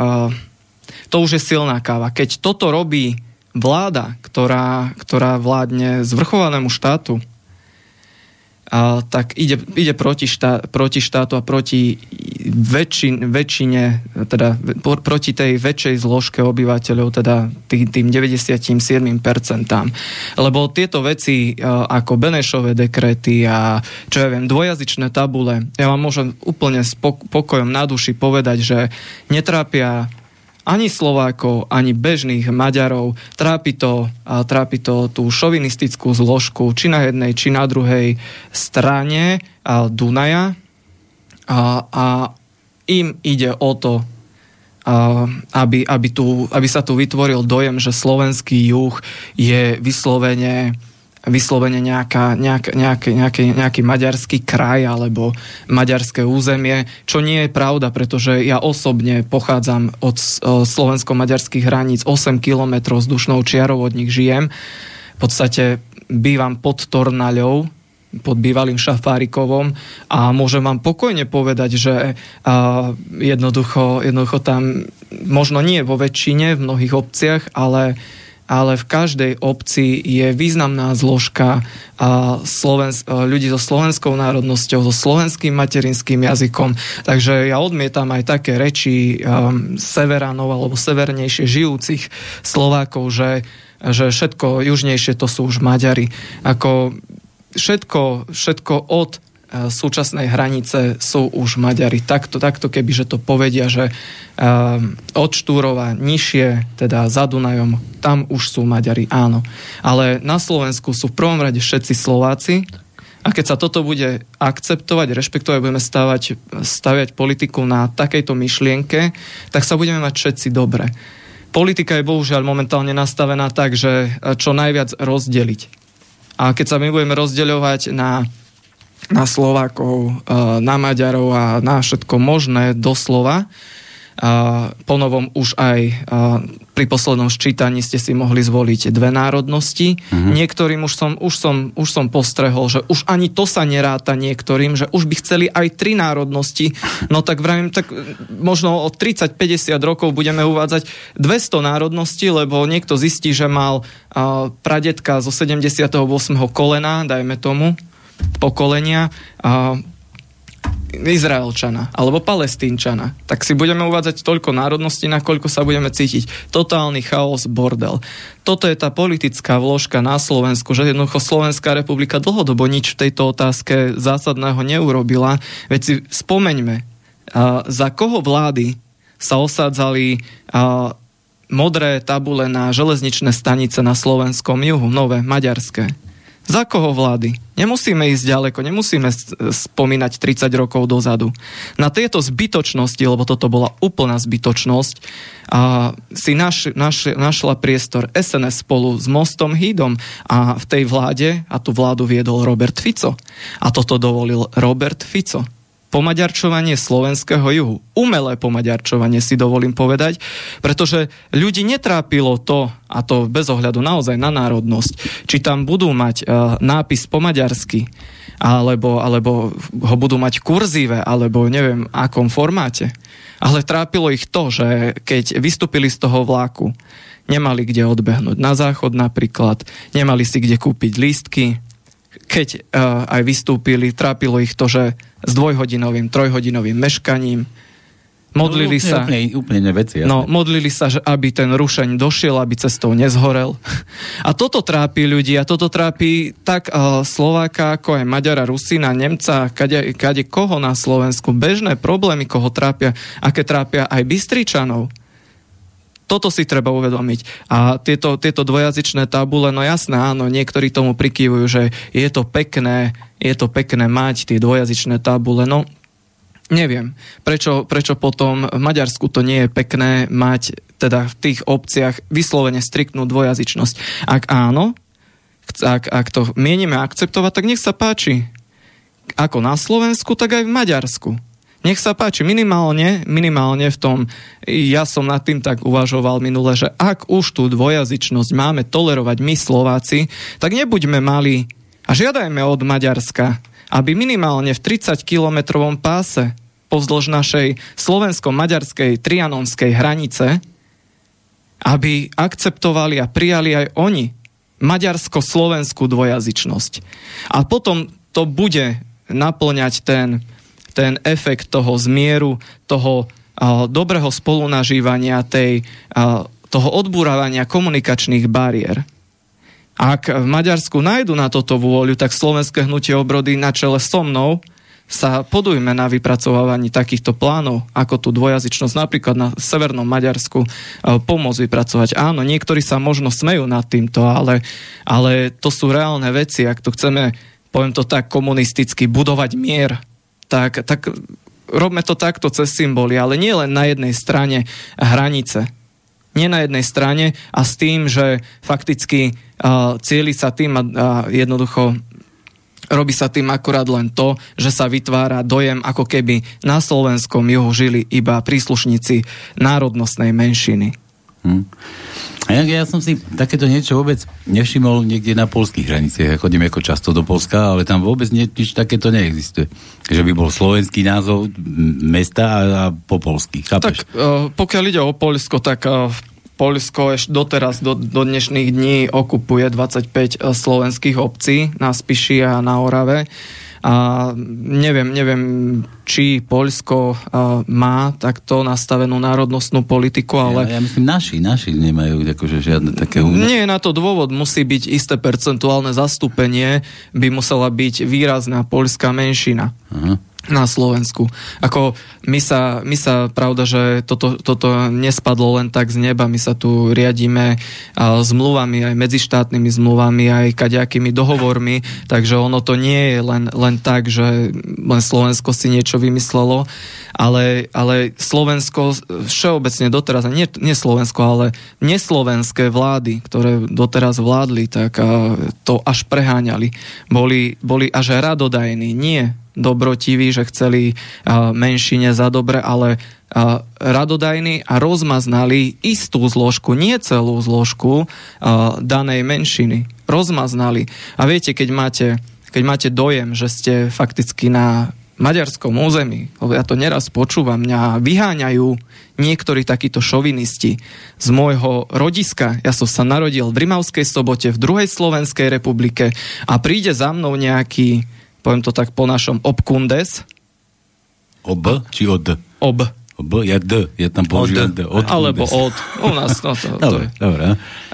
Speaker 3: to už je silná káva. Keď toto robí vláda, ktorá, ktorá vládne zvrchovanému štátu, a, tak ide, ide proti, štá, proti štátu a proti väčšin, väčšine, teda proti tej väčšej zložke obyvateľov, teda tým, tým 97%. Lebo tieto veci ako Benešové dekrety a čo ja viem, dvojazyčné tabule, ja vám môžem úplne s pokojom na duši povedať, že netrápia ani Slovákov, ani bežných Maďarov. Trápi to, trápi to tú šovinistickú zložku, či na jednej, či na druhej strane Dunaja. A, a im ide o to, aby, aby, tu, aby sa tu vytvoril dojem, že slovenský juh je vyslovene vyslovene nejaká, nejak, nejaký, nejaký, nejaký maďarský kraj alebo maďarské územie, čo nie je pravda, pretože ja osobne pochádzam od slovensko-maďarských hraníc 8 kilometrov vzdušnou čiarou od nich žijem. V podstate bývam pod Tornaľou, pod bývalým Šafárikovom a môžem vám pokojne povedať, že uh, jednoducho, jednoducho tam možno nie vo väčšine, v mnohých obciach, ale ale v každej obci je významná zložka a Slovens- ľudí so slovenskou národnosťou, so slovenským materinským jazykom. Takže ja odmietam aj také reči um, severanov alebo severnejšie žijúcich Slovákov, že, že všetko južnejšie to sú už Maďari. Ako všetko, všetko od súčasnej hranice sú už Maďari. Takto, takto keby, že to povedia, že um, od Štúrova nižšie, teda za Dunajom, tam už sú Maďari, áno. Ale na Slovensku sú v prvom rade všetci Slováci a keď sa toto bude akceptovať, rešpektovať, budeme stavať, staviať politiku na takejto myšlienke, tak sa budeme mať všetci dobre. Politika je bohužiaľ momentálne nastavená tak, že čo najviac rozdeliť. A keď sa my budeme rozdeľovať na na Slovákov, eh, na Maďarov a na všetko možné doslova. A ponovom už aj eh, pri poslednom ščítaní ste si mohli zvoliť dve národnosti. Mm-hmm. Niektorým už som, už, som, už som postrehol, že už ani to sa neráta niektorým, že už by chceli aj tri národnosti. No tak vravím, tak možno o 30-50 rokov budeme uvádzať 200 národností, lebo niekto zistí, že mal pradetka zo 78. kolena, dajme tomu, pokolenia a Izraelčana alebo Palestínčana, tak si budeme uvádzať toľko národností, nakoľko sa budeme cítiť. Totálny chaos, bordel. Toto je tá politická vložka na Slovensku, že jednoducho Slovenská republika dlhodobo nič v tejto otázke zásadného neurobila. Veď si spomeňme, za koho vlády sa osádzali modré tabule na železničné stanice na slovenskom juhu, nové, maďarské za koho vlády? Nemusíme ísť ďaleko, nemusíme spomínať 30 rokov dozadu. Na tieto zbytočnosti, lebo toto bola úplná zbytočnosť, a si naš, naš, našla priestor SNS spolu s Mostom Hídom a v tej vláde, a tú vládu viedol Robert Fico. A toto dovolil Robert Fico pomaďarčovanie slovenského juhu. Umelé pomaďarčovanie si dovolím povedať, pretože ľudí netrápilo to, a to bez ohľadu naozaj na národnosť, či tam budú mať uh, nápis po maďarsky, alebo, alebo ho budú mať kurzíve, alebo neviem akom formáte. Ale trápilo ich to, že keď vystúpili z toho vláku, nemali kde odbehnúť na záchod napríklad, nemali si kde kúpiť lístky, keď uh, aj vystúpili, trápilo ich to, že s dvojhodinovým, trojhodinovým meškaním Modlili
Speaker 1: no,
Speaker 3: sa...
Speaker 1: Úplne, úplne veci, jasne.
Speaker 3: No, modlili sa, že aby ten rušeň došiel, aby cestou nezhorel. A toto trápi ľudí, a toto trápi tak uh, Slováka, ako aj Maďara, Rusina, Nemca, kade, kade koho na Slovensku. Bežné problémy, koho trápia, aké trápia aj Bystričanov. Toto si treba uvedomiť. A tieto, tieto dvojazyčné tabule, no jasné, áno, niektorí tomu prikývujú, že je to pekné, je to pekné mať tie dvojazyčné tabule. No, Neviem, prečo, prečo potom v Maďarsku to nie je pekné mať teda v tých obciach vyslovene striktnú dvojazyčnosť. Ak áno, ak, ak to mienime akceptovať, tak nech sa páči. Ako na Slovensku, tak aj v Maďarsku. Nech sa páči, minimálne, minimálne v tom, ja som nad tým tak uvažoval minule, že ak už tú dvojazyčnosť máme tolerovať my Slováci, tak nebuďme mali a žiadajme od Maďarska, aby minimálne v 30-kilometrovom páse pozdĺž našej slovensko-maďarskej trianonskej hranice, aby akceptovali a prijali aj oni maďarsko-slovenskú dvojazyčnosť. A potom to bude naplňať ten, ten efekt toho zmieru, toho uh, dobrého spolunažívania, tej, uh, toho odbúravania komunikačných bariér. Ak v Maďarsku nájdu na toto vôľu, tak slovenské hnutie obrody na čele so mnou sa podujme na vypracovávaní takýchto plánov, ako tú dvojazyčnosť napríklad na severnom Maďarsku pomôcť vypracovať. Áno, niektorí sa možno smejú nad týmto, ale, ale to sú reálne veci. Ak to chceme, poviem to tak komunisticky, budovať mier, tak, tak robme to takto cez symboly, ale nie len na jednej strane hranice nie na jednej strane a s tým, že fakticky uh, cieli sa tým a, a jednoducho robí sa tým akurát len to, že sa vytvára dojem, ako keby na slovenskom juhu žili iba príslušníci národnostnej menšiny.
Speaker 1: Hm. A ja, ja som si takéto niečo vôbec nevšimol niekde na polských hraniciach. Ja chodím ako často do Polska, ale tam vôbec nie, nič takéto neexistuje. Že by bol slovenský názov mesta a, a po polsky.
Speaker 3: Chápeš? Tak uh, pokiaľ ide o Polsko, tak uh, Polsko ešte doteraz, do, do dnešných dní okupuje 25 slovenských obcí na Spiši a na Orave. A neviem, neviem, či Poľsko má takto nastavenú národnostnú politiku, ale...
Speaker 1: Ja, ja myslím, naši, naši nemajú akože žiadne také...
Speaker 3: Nie je na to dôvod, musí byť isté percentuálne zastúpenie, by musela byť výrazná poľská menšina. Aha na Slovensku. Ako my sa, my sa pravda, že toto, toto nespadlo len tak z neba, my sa tu riadíme zmluvami, aj medzištátnymi zmluvami, aj kaďakými dohovormi, takže ono to nie je len, len tak, že len Slovensko si niečo vymyslelo, ale, ale Slovensko všeobecne doteraz, nie, nie Slovensko, ale neslovenské vlády, ktoré doteraz vládli, tak to až preháňali. Boli, boli až radodajní, nie dobrotiví, že chceli menšine za dobre, ale radodajní a rozmaznali istú zložku, nie celú zložku danej menšiny. Rozmaznali. A viete, keď máte, keď máte dojem, že ste fakticky na maďarskom území, lebo ja to neraz počúvam, mňa vyháňajú niektorí takíto šovinisti z môjho rodiska. Ja som sa narodil v Rimavskej sobote v druhej Slovenskej republike a príde za mnou nejaký poviem to tak po našom, obkundes.
Speaker 1: Ob či od?
Speaker 3: Ob.
Speaker 1: Ob, ja D, ja tam používam D.
Speaker 3: Od Alebo od. U nás, no to,
Speaker 1: dobre,
Speaker 3: to. Dobre.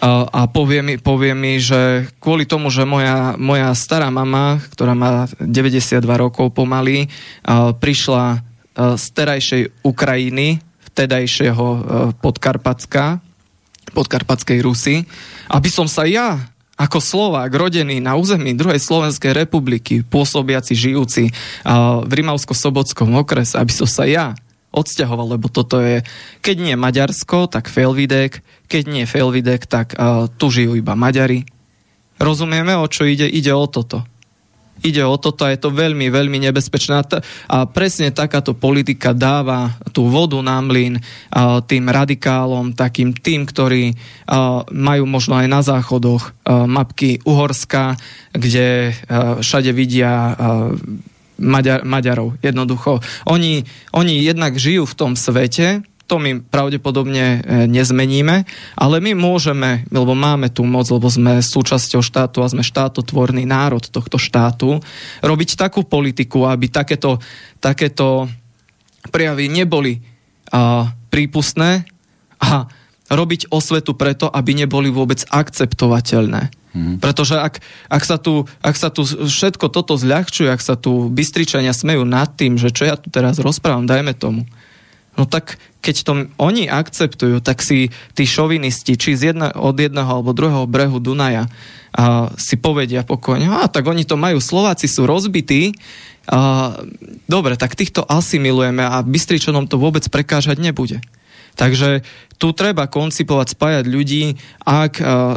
Speaker 3: A, a povie, mi, povie mi, že kvôli tomu, že moja, moja stará mama, ktorá má 92 rokov pomaly, a, prišla z terajšej Ukrajiny, vtedajšieho a, Podkarpacka, Podkarpatskej Rusy, aby som sa ja ako Slovák, rodený na území druhej Slovenskej republiky, pôsobiaci, žijúci v Rimavsko-Sobotskom okrese, aby som sa ja odsťahoval, lebo toto je, keď nie Maďarsko, tak Felvidek, keď nie Felvidek, tak uh, tu žijú iba Maďari. Rozumieme, o čo ide? Ide o toto ide o toto a je to veľmi, veľmi nebezpečné. A presne takáto politika dáva tú vodu na mlyn tým radikálom, takým tým, ktorí majú možno aj na záchodoch mapky Uhorska, kde všade vidia Maďar, Maďarov. Jednoducho. Oni, oni jednak žijú v tom svete, to my pravdepodobne e, nezmeníme, ale my môžeme, lebo máme tú moc, lebo sme súčasťou štátu a sme štátotvorný národ tohto štátu, robiť takú politiku, aby takéto, takéto prejavy neboli a, prípustné a robiť osvetu preto, aby neboli vôbec akceptovateľné. Mm. Pretože ak, ak, sa tu, ak sa tu všetko toto zľahčuje, ak sa tu Bystričania smejú nad tým, že čo ja tu teraz rozprávam, dajme tomu, no tak keď to oni akceptujú, tak si tí šovinisti, či z jedna, od jedného alebo druhého brehu Dunaja, a si povedia pokojne, a tak oni to majú, Slováci sú rozbití, a, dobre, tak týchto asimilujeme a Bystričanom to vôbec prekážať nebude. Takže tu treba koncipovať, spájať ľudí, ak, eh,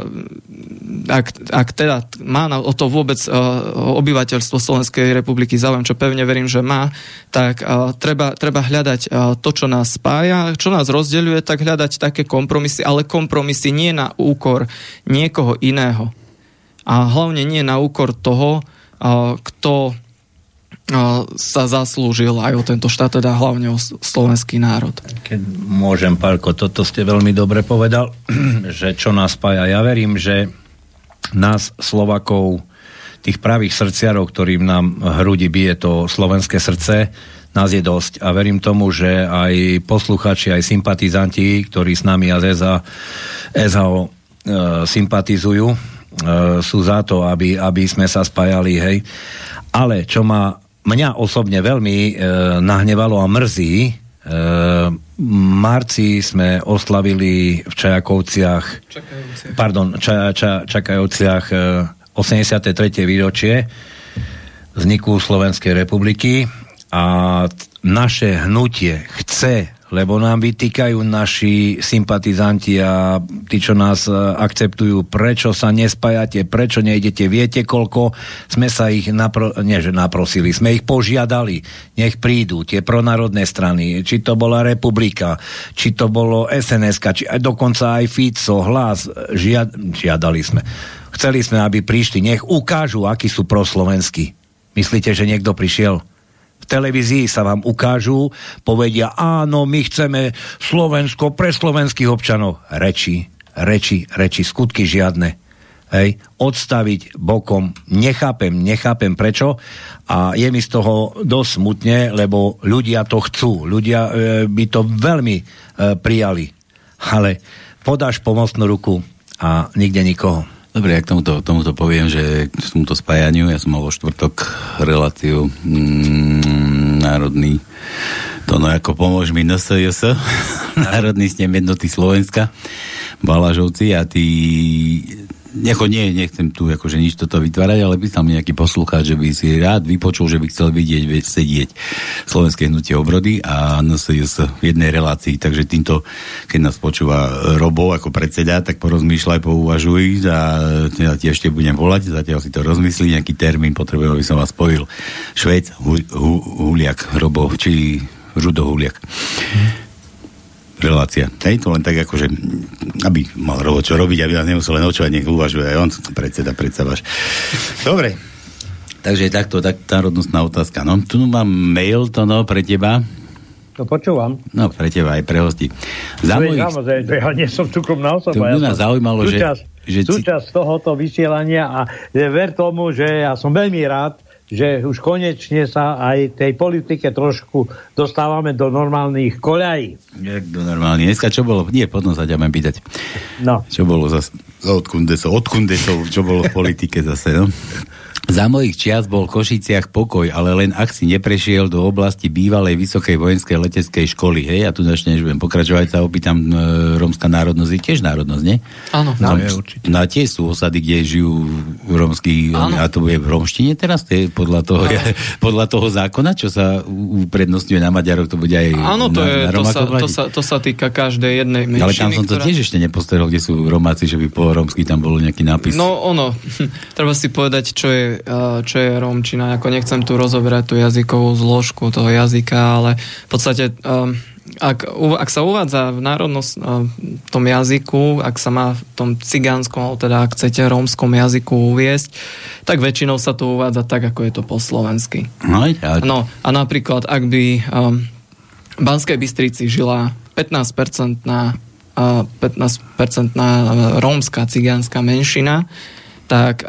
Speaker 3: ak, ak teda má o to vôbec eh, obyvateľstvo Slovenskej republiky záujem, čo pevne verím, že má, tak eh, treba, treba hľadať to, čo nás spája, čo nás rozdeľuje, tak hľadať také kompromisy, ale kompromisy nie na úkor niekoho iného. A hlavne nie na úkor toho, kto sa zaslúžil aj o tento štát, teda hlavne o slovenský národ.
Speaker 4: Keď môžem, Pálko, toto ste veľmi dobre povedal, že čo nás spája. Ja verím, že nás Slovakov, tých pravých srdciarov, ktorým nám hrudi bije to slovenské srdce, nás je dosť a verím tomu, že aj posluchači, aj sympatizanti, ktorí s nami a ZSA, SHO e, sympatizujú, e, sú za to, aby, aby sme sa spájali, hej. Ale čo ma mňa osobne veľmi e, nahnevalo a mrzí. E, marci sme oslavili v Čajakovciach čakajúciach. pardon, ča, ča, Čakajovciach e, 83. výročie vzniku Slovenskej republiky a naše hnutie chce lebo nám vytýkajú naši sympatizanti a tí, čo nás e, akceptujú, prečo sa nespájate, prečo nejdete, viete, koľko sme sa ich napro- nie, že naprosili, sme ich požiadali, nech prídu tie pronárodné strany, či to bola Republika, či to bolo SNS, či aj dokonca aj Fico, Hlas, žiad- žiadali sme. Chceli sme, aby prišli, nech ukážu, akí sú proslovenskí. Myslíte, že niekto prišiel? V televízii sa vám ukážu, povedia, áno, my chceme Slovensko pre slovenských občanov. Reči, reči, reči, skutky žiadne. Hej, odstaviť bokom. Nechápem, nechápem prečo a je mi z toho dosť smutne, lebo ľudia to chcú. Ľudia e, by to veľmi e, prijali. Ale podáš pomocnú ruku a nikde nikoho.
Speaker 1: Dobre, ja k tomuto, tomuto poviem, že k tomuto spájaniu, ja som mal vo štvrtok reláciu mm, národný to no ako pomôž mi NSJS, Národný snem jednoty Slovenska, Balažovci a tí Necho, nie, nechcem tu akože nič toto vytvárať, ale by tam nejaký poslucháč, že by si rád vypočul, že by chcel vidieť, sedieť slovenské hnutie obrody a NSJS v jednej relácii. Takže týmto, keď nás počúva Robo ako predseda, tak porozmýšľaj, pouvažuj a ja ti ešte budem volať, zatiaľ si to rozmyslí, nejaký termín potrebujem, aby som vás spojil. Švec, hu, hu, Huliak, Robo, či Rudo Huliak. Hm relácia. Hej, to len tak ako, že aby mal robo čo robiť, aby nás nemusel len očovať, nech uvažuje aj on, predseda, predsa váš. Dobre, takže takto, tak národnostná otázka. No, tu mám mail, to no, pre teba.
Speaker 2: To počúvam.
Speaker 1: No, pre teba aj pre hosti.
Speaker 2: Za mojich... Samozrejme, ja nie som tukomná osoba. To
Speaker 1: ja nás zaujímalo, súčasť,
Speaker 2: že... že súčasť tohoto vysielania a ver tomu, že ja som veľmi rád, že už konečne sa aj tej politike trošku dostávame do normálnych koľají.
Speaker 1: Jak do normálnych. Dneska čo bolo? Nie, potom sa ťa pýtať. No. Čo bolo zase od kundesov, od kundesov, čo bolo v politike zase, no? Za mojich čias bol v Košiciach pokoj, ale len ak si neprešiel do oblasti bývalej Vysokej vojenskej leteckej školy. Hej, ja tu ešte než budem pokračovať, sa opýtam, e, rómska národnosť je tiež národnosť, nie?
Speaker 3: Áno.
Speaker 1: No, je, určite. Na tie sú osady, kde žijú rómsky, a to bude v romštine teraz? To je podľa toho, ja, podľa toho zákona, čo sa uprednostňuje na Maďarov, to bude aj
Speaker 3: Áno, to,
Speaker 1: na,
Speaker 3: je,
Speaker 1: na
Speaker 3: to, sa, to, sa, to sa týka každej jednej menšiny.
Speaker 1: Ale tam som to ktorá... tiež ešte nepostrel, kde sú Romáci, že by po romsky tam bol nejaký nápis.
Speaker 3: No ono, treba si povedať, čo je, čo je Rómčina. Ako nechcem tu rozoberať tú jazykovú zložku toho jazyka, ale v podstate um, ak, ak sa uvádza v národnosť um, tom jazyku, ak sa má v tom cigánskom, teda ak chcete rómskom jazyku uviesť, tak väčšinou sa to uvádza tak, ako je to po slovensky.
Speaker 1: No,
Speaker 3: no a napríklad, ak by um, v Banskej Bystrici žila 15% na 15% na rómska cigánska menšina, tak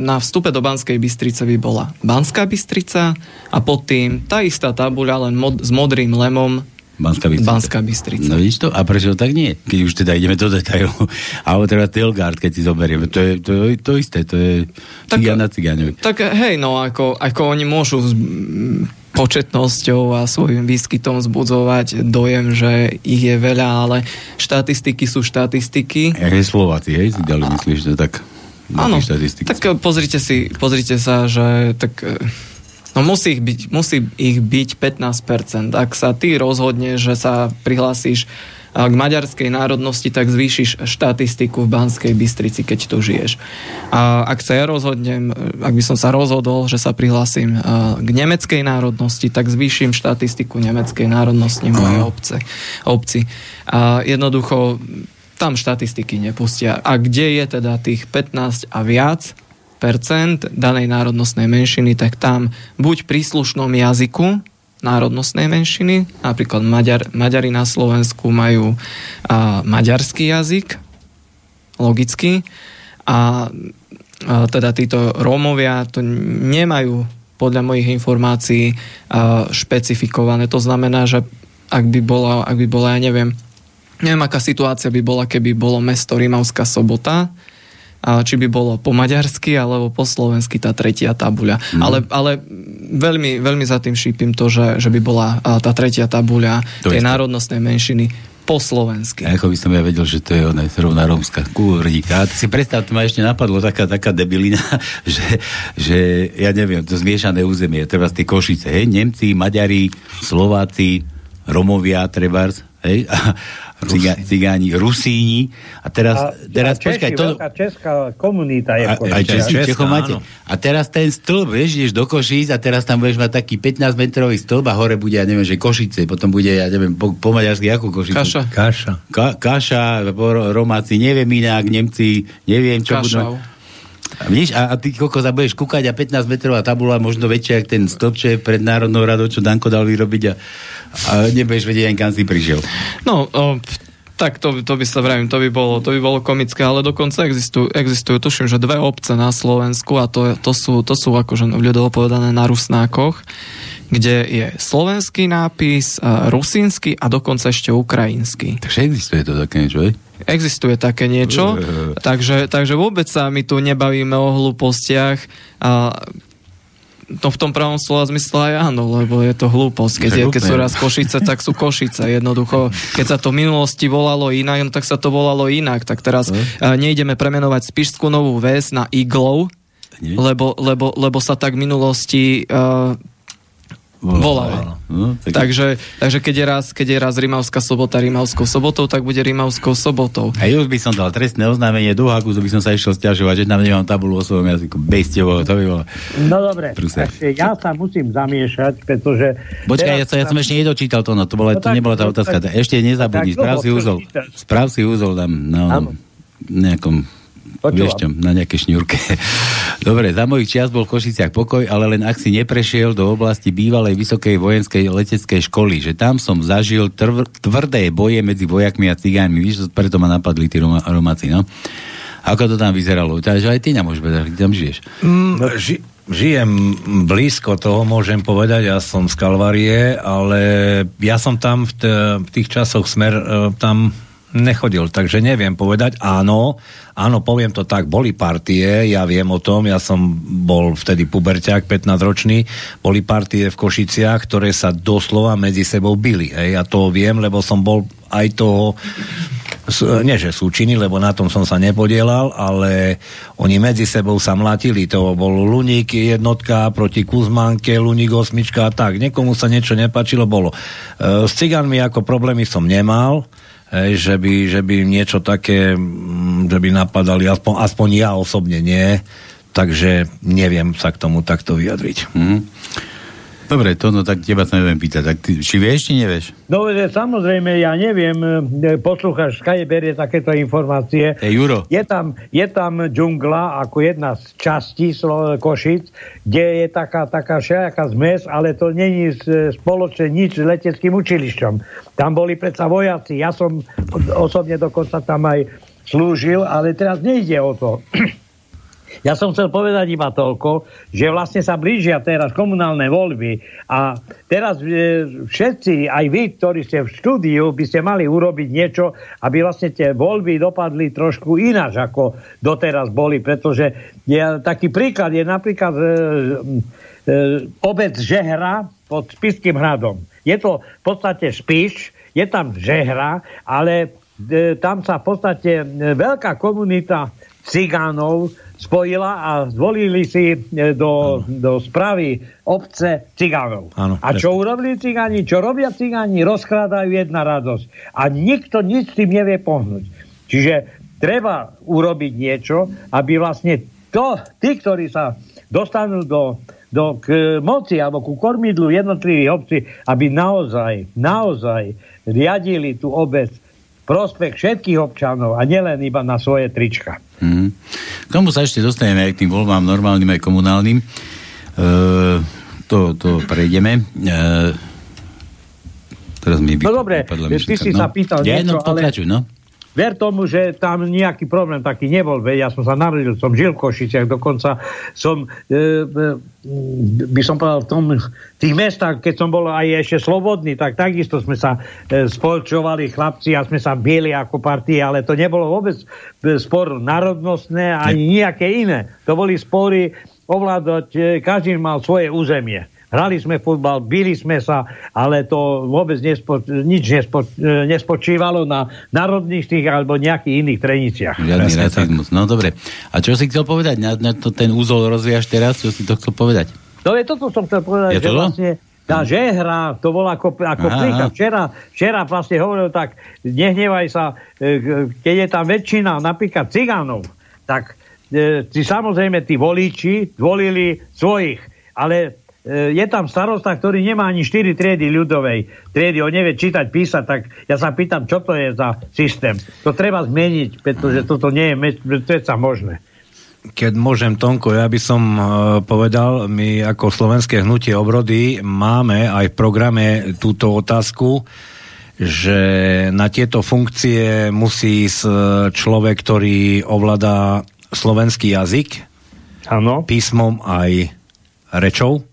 Speaker 3: na vstupe do Banskej Bystrice by bola Banská Bystrica a pod tým tá istá tabuľa len mod, s modrým lemom
Speaker 1: Banská Bystrica.
Speaker 3: Banská Bystrica.
Speaker 1: No vidíš to? A prečo tak nie? Keď už teda ideme do detailu. Alebo teda Telgard, keď si zoberieme. To je to, je, to isté, to je
Speaker 3: Tak-
Speaker 1: cigán na cigáňovi.
Speaker 3: Tak hej, no ako, ako oni môžu početnosťou a svojim výskytom zbudzovať dojem, že ich je veľa, ale štatistiky sú štatistiky.
Speaker 1: Je Slováci, hej, si dali, myslíš, že tak...
Speaker 3: Áno, tak eh, pozrite, si, pozrite sa, že tak, eh, no musí ich byť, musí ich byť 15%. Ak sa ty rozhodne, že sa prihlásíš eh, k maďarskej národnosti, tak zvýšiš štatistiku v Banskej Bystrici, keď tu žiješ. A ak sa ja rozhodnem, eh, ak by som sa rozhodol, že sa prihlásim k nemeckej národnosti, tak zvýšim štatistiku nemeckej národnosti mojej obce, obci. A jednoducho tam štatistiky nepustia. A kde je teda tých 15 a viac percent danej národnostnej menšiny, tak tam buď príslušnom jazyku národnostnej menšiny, napríklad Maďar, Maďari na Slovensku majú a, maďarský jazyk, logicky, a, a teda títo Rómovia to nemajú podľa mojich informácií a, špecifikované. To znamená, že ak by bola, ak by bola, ja neviem, neviem, aká situácia by bola, keby bolo mesto Rimavská sobota, a či by bolo po maďarsky alebo po slovensky tá tretia tabuľa. Mm. Ale, ale veľmi, veľmi za tým šípim to, že, že by bola tá tretia tabuľa
Speaker 1: To
Speaker 3: tej
Speaker 1: isté.
Speaker 3: národnostnej menšiny po slovensky.
Speaker 1: A ako by som ja vedel, že to je ona rovná rómska kúrdíka. A si predstav, to ma ešte napadlo taká, taká debilina, že, že ja neviem, to zmiešané územie, treba z tie Košice, hej, Nemci, Maďari, Slováci, Romovia, trebárs, hej, a ciga, cigáni, Rusíni. A teraz,
Speaker 2: A,
Speaker 1: teraz
Speaker 2: a Češi,
Speaker 1: počkaj, to,
Speaker 2: veľká česká komunita je
Speaker 1: a, aj. Česi,
Speaker 4: Česká,
Speaker 1: Čechov máte. A teraz ten stĺp, vieš, ideš do Košíc a teraz tam budeš mať taký 15-metrový stĺp a hore bude, ja neviem, že Košice, potom bude, ja neviem, po, po maďarsky ako Košice.
Speaker 3: Kaša.
Speaker 4: Kaša.
Speaker 1: Ka- kaša, Romáci, neviem inak, Nemci, neviem, čo
Speaker 3: Kašau.
Speaker 1: budú... A, vidíš, a, a ty koľko sa budeš kúkať a 15 metrová tabula, možno väčšia, ako ten stĺp, čo je pred Národnou radou, čo Danko dal vyrobiť a, a nebudeš vedieť, ani kam si prišiel.
Speaker 3: No, o, tak to, to by sa vravím, to by bolo, to by bolo komické, ale dokonca existujú, existujú tuším, že dve obce na Slovensku a to, to, sú, to sú akože ľudovo povedané na Rusnákoch, kde je slovenský nápis, a rusínsky a dokonca ešte ukrajinský.
Speaker 1: Takže existuje to také niečo, hej?
Speaker 3: Existuje také niečo, takže, takže vôbec sa my tu nebavíme o hlúpostiach a to v tom pravom slova zmysle aj áno, lebo je to hlúposť. Keď, je, keď sú raz Košice, tak sú Košice. Jednoducho, keď sa to v minulosti volalo inak, no tak sa to volalo inak. Tak teraz uh, nejdeme premenovať Spišskú novú ves na Iglov,
Speaker 1: Nie?
Speaker 3: lebo, lebo, lebo sa tak v minulosti uh, volalo.
Speaker 1: No, tak...
Speaker 3: Takže, takže keď, je raz, keď je raz Rimavská sobota Rimavskou sobotou, tak bude Rimavskou sobotou.
Speaker 1: A už by som dal trestné oznámenie do Haku, by som sa išiel stiažovať, že tam nemám tabulu o svojom jazyku. Bejstevo, to by bolo.
Speaker 2: No dobre, takže ja sa musím zamiešať, pretože...
Speaker 1: Počkaj, ja, sa, ja som ešte nedočítal to, no to, bola,
Speaker 2: No
Speaker 1: to
Speaker 2: tak-
Speaker 1: nebola tá
Speaker 2: no
Speaker 1: otázka.
Speaker 2: tak-
Speaker 1: Ešte nezabudni,
Speaker 2: tak
Speaker 1: správ si úzol. Správ si úzol tam na onom, nejakom
Speaker 2: Počúvam.
Speaker 1: Vieš čo, na nejaké šňurke. Dobre, za mojich čias bol v Košiciach pokoj, ale len ak si neprešiel do oblasti bývalej vysokej vojenskej leteckej školy, že tam som zažil tvr- tvrdé boje medzi vojakmi a cigánmi. Víš, preto ma napadli tí Roma- Romáci, no? Ako to tam vyzeralo? Takže aj ty nemôžeš povedať, ty tam žiješ.
Speaker 4: Mm, ži, žijem blízko toho, môžem povedať, ja som z Kalvarie, ale ja som tam v, t- v tých časoch smer e, tam nechodil, takže neviem povedať. Áno, áno, poviem to tak, boli partie, ja viem o tom, ja som bol vtedy puberťák, 15-ročný, boli partie v Košiciach, ktoré sa doslova medzi sebou bili. Hej, ja to viem, lebo som bol aj toho nie že súčiny, lebo na tom som sa nepodielal, ale oni medzi sebou sa mlatili. To bol Luník jednotka proti Kuzmanke, Luník osmička a tak. Niekomu sa niečo nepačilo, bolo. E, S cigánmi ako problémy som nemal, hej, že, by, že by niečo také, mm, že by napadali, aspoň, aspoň ja osobne nie, takže neviem sa k tomu takto vyjadriť.
Speaker 1: Mhm. Dobre, to no tak teba sa neviem pýtať. Tak ty, či vieš, či nevieš?
Speaker 2: No, samozrejme, ja neviem, e, poslucháč, skade berie takéto informácie.
Speaker 1: Ej, Juro,
Speaker 2: Je tam, je tam džungla ako jedna z častí Košic, kde je taká, taká všelijaká zmes, ale to není s- spoločne nič s leteckým učilišťom. Tam boli predsa vojaci. Ja som osobne dokonca tam aj slúžil, ale teraz nejde o to. Ja som chcel povedať iba toľko, že vlastne sa blížia teraz komunálne voľby a teraz e, všetci, aj vy, ktorí ste v štúdiu, by ste mali urobiť niečo, aby vlastne tie voľby dopadli trošku ináč, ako doteraz boli, pretože je, taký príklad je napríklad e, e, obec Žehra pod Spiským hradom. Je to v podstate Spiš, je tam Žehra, ale e, tam sa v podstate e, veľká komunita cigánov spojila a zvolili si e, do, do správy obce cigánov.
Speaker 4: Áno,
Speaker 2: a čo urobili cigáni? Čo robia cigáni? Rozkrádajú jedna radosť. A nikto nič s tým nevie pohnúť. Čiže treba urobiť niečo, aby vlastne to, tí, ktorí sa dostanú do, do k moci alebo ku kormidlu jednotlivých obcí, aby naozaj, naozaj riadili tú obec prospech všetkých občanov a nielen iba na svoje trička.
Speaker 1: Hmm. K tomu sa ešte dostaneme aj k tým voľbám normálnym aj komunálnym. E, to, to prejdeme. E, teraz mi
Speaker 2: no dobre, ty si no. sa pýtal
Speaker 1: ja, niečo, no, pokračuj, ale... no
Speaker 2: ver tomu, že tam nejaký problém taký nebol. Veď ja som sa narodil, som žil v Košiciach, dokonca som, e, e, by som povedal, v tom, tých mestách, keď som bol aj ešte slobodný, tak takisto sme sa e, spolčovali chlapci a sme sa bieli ako partie, ale to nebolo vôbec e, spor národnostné ani nejaké iné. To boli spory ovládať, e, každý mal svoje územie. Hrali sme futbal, bili sme sa, ale to vôbec nespo, nič nespo, nespočívalo na národných tých alebo nejakých iných treniciach.
Speaker 1: Žiadny rasizmus. No dobre. A čo si chcel povedať? Na, na to ten úzol rozvíjaš teraz? Čo si to chcel povedať?
Speaker 2: No je toto som chcel povedať,
Speaker 1: je že
Speaker 2: vlastne tá žehra, to bola ako, ako príklad. Včera, včera vlastne hovoril tak, nehnevaj sa, e, keď je tam väčšina napríklad cigánov, tak e, si samozrejme tí voliči volili svojich, ale E, je tam starosta, ktorý nemá ani 4 triedy ľudovej triedy, on nevie čítať, písať, tak ja sa pýtam, čo to je za systém. To treba zmeniť, pretože toto nie je predsa možné.
Speaker 4: Keď môžem, Tonko, ja by som uh, povedal, my ako slovenské hnutie obrody máme aj v programe túto otázku, že na tieto funkcie musí ísť e, človek, ktorý ovládá slovenský jazyk,
Speaker 2: ano.
Speaker 4: písmom aj rečou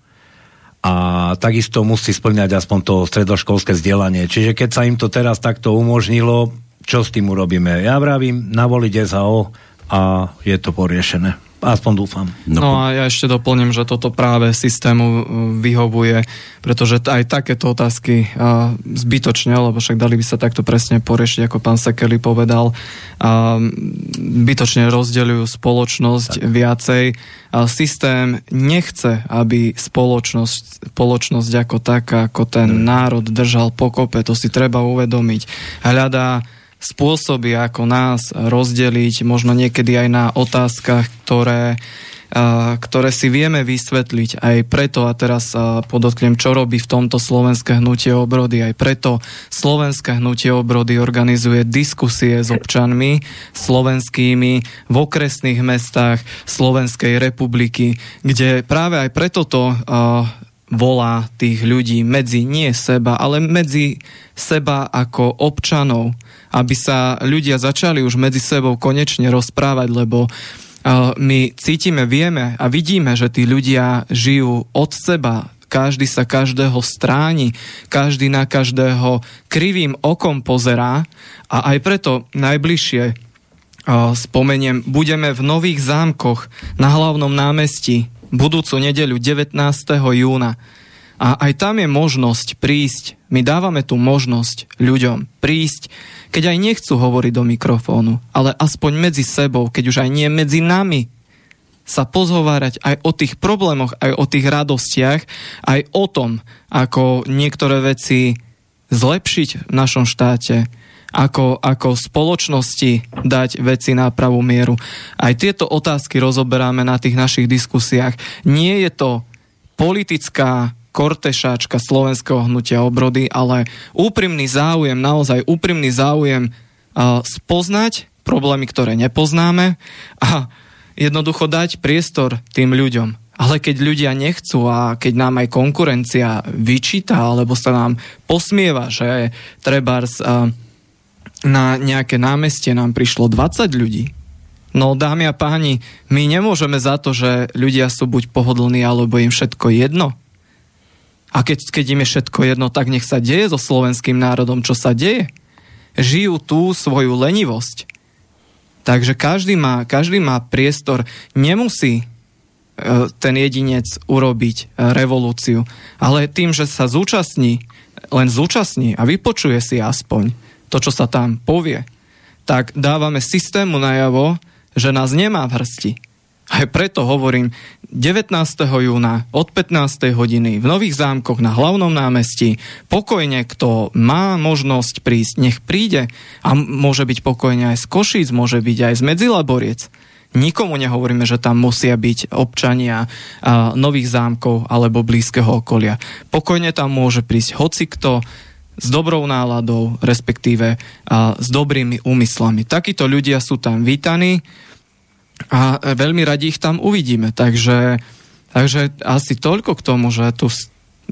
Speaker 4: a takisto musí splňať aspoň to stredoškolské vzdelanie. Čiže keď sa im to teraz takto umožnilo, čo s tým urobíme? Ja vravím, navoliť SAO a je to poriešené. Aspoň dúfam.
Speaker 3: No, no a ja ešte doplním, že toto práve systému uh, vyhovuje, pretože aj takéto otázky a, zbytočne, lebo však dali by sa takto presne poriešiť, ako pán Sekeli povedal, a, zbytočne rozdeľujú spoločnosť tak. viacej. A systém nechce, aby spoločnosť, spoločnosť ako taká, ako ten mm. národ držal pokope, to si treba uvedomiť. Hľadá spôsoby, ako nás rozdeliť, možno niekedy aj na otázkach, ktoré, ktoré si vieme vysvetliť. Aj preto, a teraz podotknem, čo robí v tomto Slovenské hnutie obrody, aj preto Slovenské hnutie obrody organizuje diskusie s občanmi slovenskými v okresných mestách Slovenskej republiky, kde práve aj preto to volá tých ľudí medzi nie seba, ale medzi seba ako občanov, aby sa ľudia začali už medzi sebou konečne rozprávať, lebo my cítime, vieme a vidíme, že tí ľudia žijú od seba, každý sa každého stráni, každý na každého krivým okom pozerá a aj preto najbližšie spomeniem, budeme v Nových zámkoch na hlavnom námestí budúcu nedeľu 19. júna. A aj tam je možnosť prísť. My dávame tú možnosť ľuďom prísť, keď aj nechcú hovoriť do mikrofónu, ale aspoň medzi sebou, keď už aj nie medzi nami, sa pozhovárať aj o tých problémoch, aj o tých radostiach, aj o tom, ako niektoré veci zlepšiť v našom štáte, ako, ako spoločnosti dať veci na pravú mieru. Aj tieto otázky rozoberáme na tých našich diskusiách. Nie je to politická kortešáčka slovenského hnutia obrody, ale úprimný záujem, naozaj úprimný záujem spoznať problémy, ktoré nepoznáme a jednoducho dať priestor tým ľuďom. Ale keď ľudia nechcú a keď nám aj konkurencia vyčíta alebo sa nám posmieva, že trebárs na nejaké námestie nám prišlo 20 ľudí, No dámy a páni, my nemôžeme za to, že ľudia sú buď pohodlní, alebo im všetko jedno. A keď, keď im je všetko jedno, tak nech sa deje so slovenským národom, čo sa deje. Žijú tú svoju lenivosť. Takže každý má, každý má priestor, nemusí e, ten jedinec urobiť e, revolúciu, ale tým, že sa zúčastní, len zúčastní a vypočuje si aspoň to, čo sa tam povie, tak dávame systému najavo, že nás nemá v hrsti. Aj preto hovorím, 19. júna od 15. hodiny v Nových zámkoch na hlavnom námestí pokojne, kto má možnosť prísť, nech príde a môže byť pokojne aj z Košíc, môže byť aj z Medzilaboriec. Nikomu nehovoríme, že tam musia byť občania a, Nových zámkov alebo blízkeho okolia. Pokojne tam môže prísť hocikto s dobrou náladou, respektíve a, s dobrými úmyslami. Takíto ľudia sú tam vítaní a veľmi radi ich tam uvidíme. Takže, takže asi toľko k tomu, že tu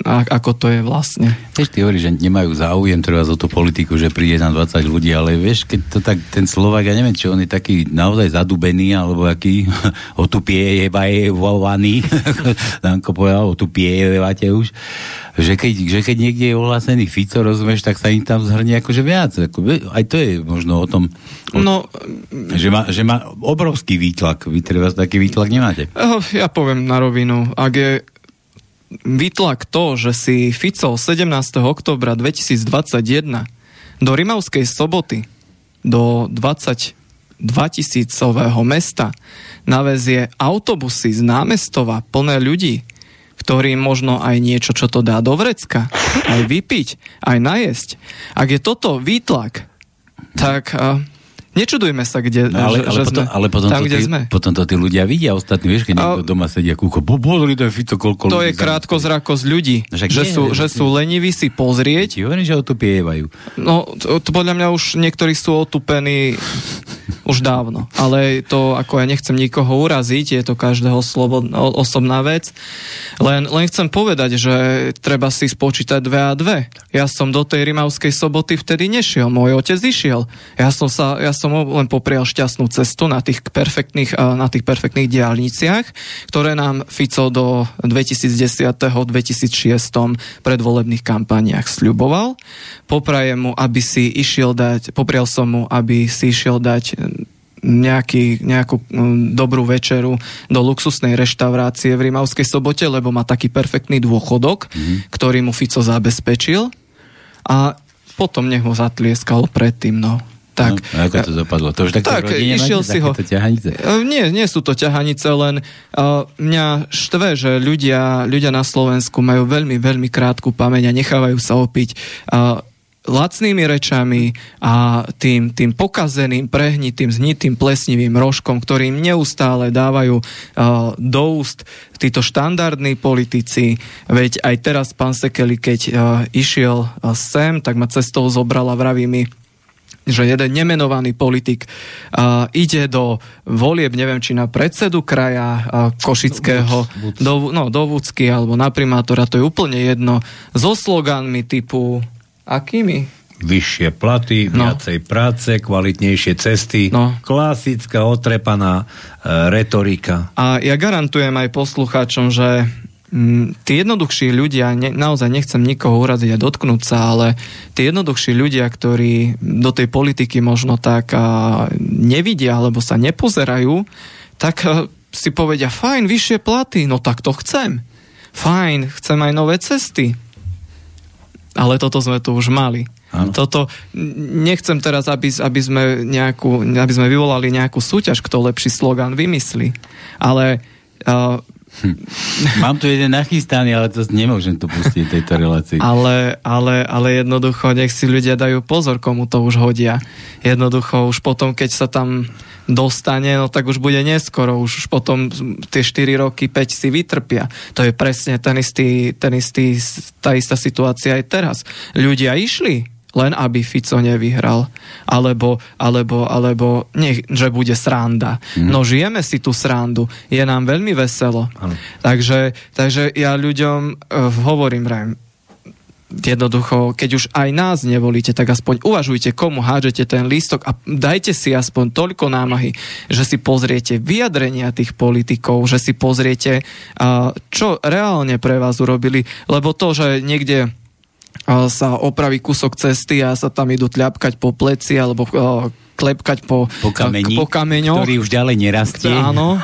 Speaker 3: a, ako to je vlastne.
Speaker 1: Vieš, ty hovoríš, že nemajú záujem treba za tú politiku, že príde na 20 ľudí, ale vieš, keď to tak ten Slovak, ja neviem, či on je taký naozaj zadubený, alebo aký otupiejevaný, Danko povedal, otupiejevate už, že keď, že keď niekde je ohlásený Fico, rozumieš, tak sa im tam zhrnie akože viac. Ako, aj to je možno o tom, o, no, že, má, že má obrovský výtlak. Vy treba taký výtlak nemáte.
Speaker 3: Ja poviem na rovinu. Ak je výtlak to, že si Fico 17. oktobra 2021 do Rimavskej soboty do 22 tisícového mesta navezie autobusy z námestova plné ľudí, ktorým možno aj niečo, čo to dá do vrecka, aj vypiť, aj najesť. Ak je toto výtlak, tak uh, Nečudujme sa, kde, no, ale, že, ale, že potom, sme ale potom tam, to kde
Speaker 1: tí,
Speaker 3: sme.
Speaker 1: Potom to tí ľudia vidia ostatní, vieš, keď niekto doma sedia kúko, pozri ten Fico, koľko
Speaker 3: To je krátko zrakosť ľudí, no, že, nie, sú, že sú leniví si pozrieť.
Speaker 1: Ti hovorím, že otupievajú.
Speaker 3: No, to, to podľa mňa už niektorí sú otupení už dávno. Ale to, ako ja nechcem nikoho uraziť, je to každého slobodná, osobná vec. Len, len chcem povedať, že treba si spočítať dve a dve. Ja som do tej Rimavskej soboty vtedy nešiel, môj otec išiel. Ja som, sa, ja som len poprial šťastnú cestu na tých perfektných, na tých perfektných diálniciach, ktoré nám Fico do 2010. 2006. predvolebných kampaniách sľuboval. Poprajem mu, aby si išiel dať, poprial som mu, aby si išiel dať nejaký, nejakú mm, dobrú večeru do luxusnej reštaurácie v Rimavskej sobote, lebo má taký perfektný dôchodok, mm-hmm. ktorý mu Fico zabezpečil a potom nech ho zatlieskal predtým, no. Tak,
Speaker 1: no, ako to dopadlo? To už tak,
Speaker 3: tak išiel si ho.
Speaker 1: Ťahanice?
Speaker 3: E, nie, nie sú to ťahanice, len uh, mňa štve, že ľudia, ľudia na Slovensku majú veľmi, veľmi krátku pamäť a nechávajú sa opiť uh, lacnými rečami a tým, tým pokazeným, prehnitým, znitým, plesnivým rožkom, ktorým neustále dávajú uh, do úst títo štandardní politici. Veď aj teraz pán Sekeli, keď uh, išiel uh, sem, tak ma cestou zobrala vraví mi, že jeden nemenovaný politik uh, ide do volieb, neviem, či na predsedu kraja uh, Košického, do, no, do Vúcky alebo na primátora, to je úplne jedno, so sloganmi typu Akými?
Speaker 4: Vyššie platy, no. viacej práce, kvalitnejšie cesty, no. klasická otrepaná e, retorika.
Speaker 3: A ja garantujem aj poslucháčom, že m, tí jednoduchší ľudia, ne, naozaj nechcem nikoho uraziť a dotknúť sa, ale tí jednoduchší ľudia, ktorí do tej politiky možno tak a, nevidia alebo sa nepozerajú, tak a, si povedia, fajn, vyššie platy, no tak to chcem. Fajn, chcem aj nové cesty ale toto sme tu už mali. Ano. Toto, nechcem teraz, aby, aby, sme nejakú, aby sme vyvolali nejakú súťaž, kto lepší slogan vymyslí, ale uh,
Speaker 1: Hm. Mám tu jeden nachystaný, ale to nemôžem tu pustiť tejto relácii.
Speaker 3: Ale, ale, ale jednoducho, nech si ľudia dajú pozor, komu to už hodia. Jednoducho, už potom, keď sa tam dostane, no tak už bude neskoro, už potom tie 4 roky, 5 si vytrpia. To je presne ten istý, ten istý, tá istá situácia aj teraz. Ľudia išli, len aby Fico nevyhral. Alebo, alebo, alebo nech, že bude sranda. Mm. No žijeme si tú srandu. Je nám veľmi veselo. Takže, takže ja ľuďom uh, hovorím, rajm, jednoducho, keď už aj nás nevolíte, tak aspoň uvažujte, komu hádžete ten lístok a dajte si aspoň toľko námahy, že si pozriete vyjadrenia tých politikov, že si pozriete, čo reálne pre vás urobili, lebo to, že niekde sa opraví kúsok cesty a sa tam idú tľapkať po pleci alebo klepkať po,
Speaker 1: po, kameni,
Speaker 3: po kameňoch.
Speaker 1: Ktorý už ďalej nerastie.
Speaker 3: Áno,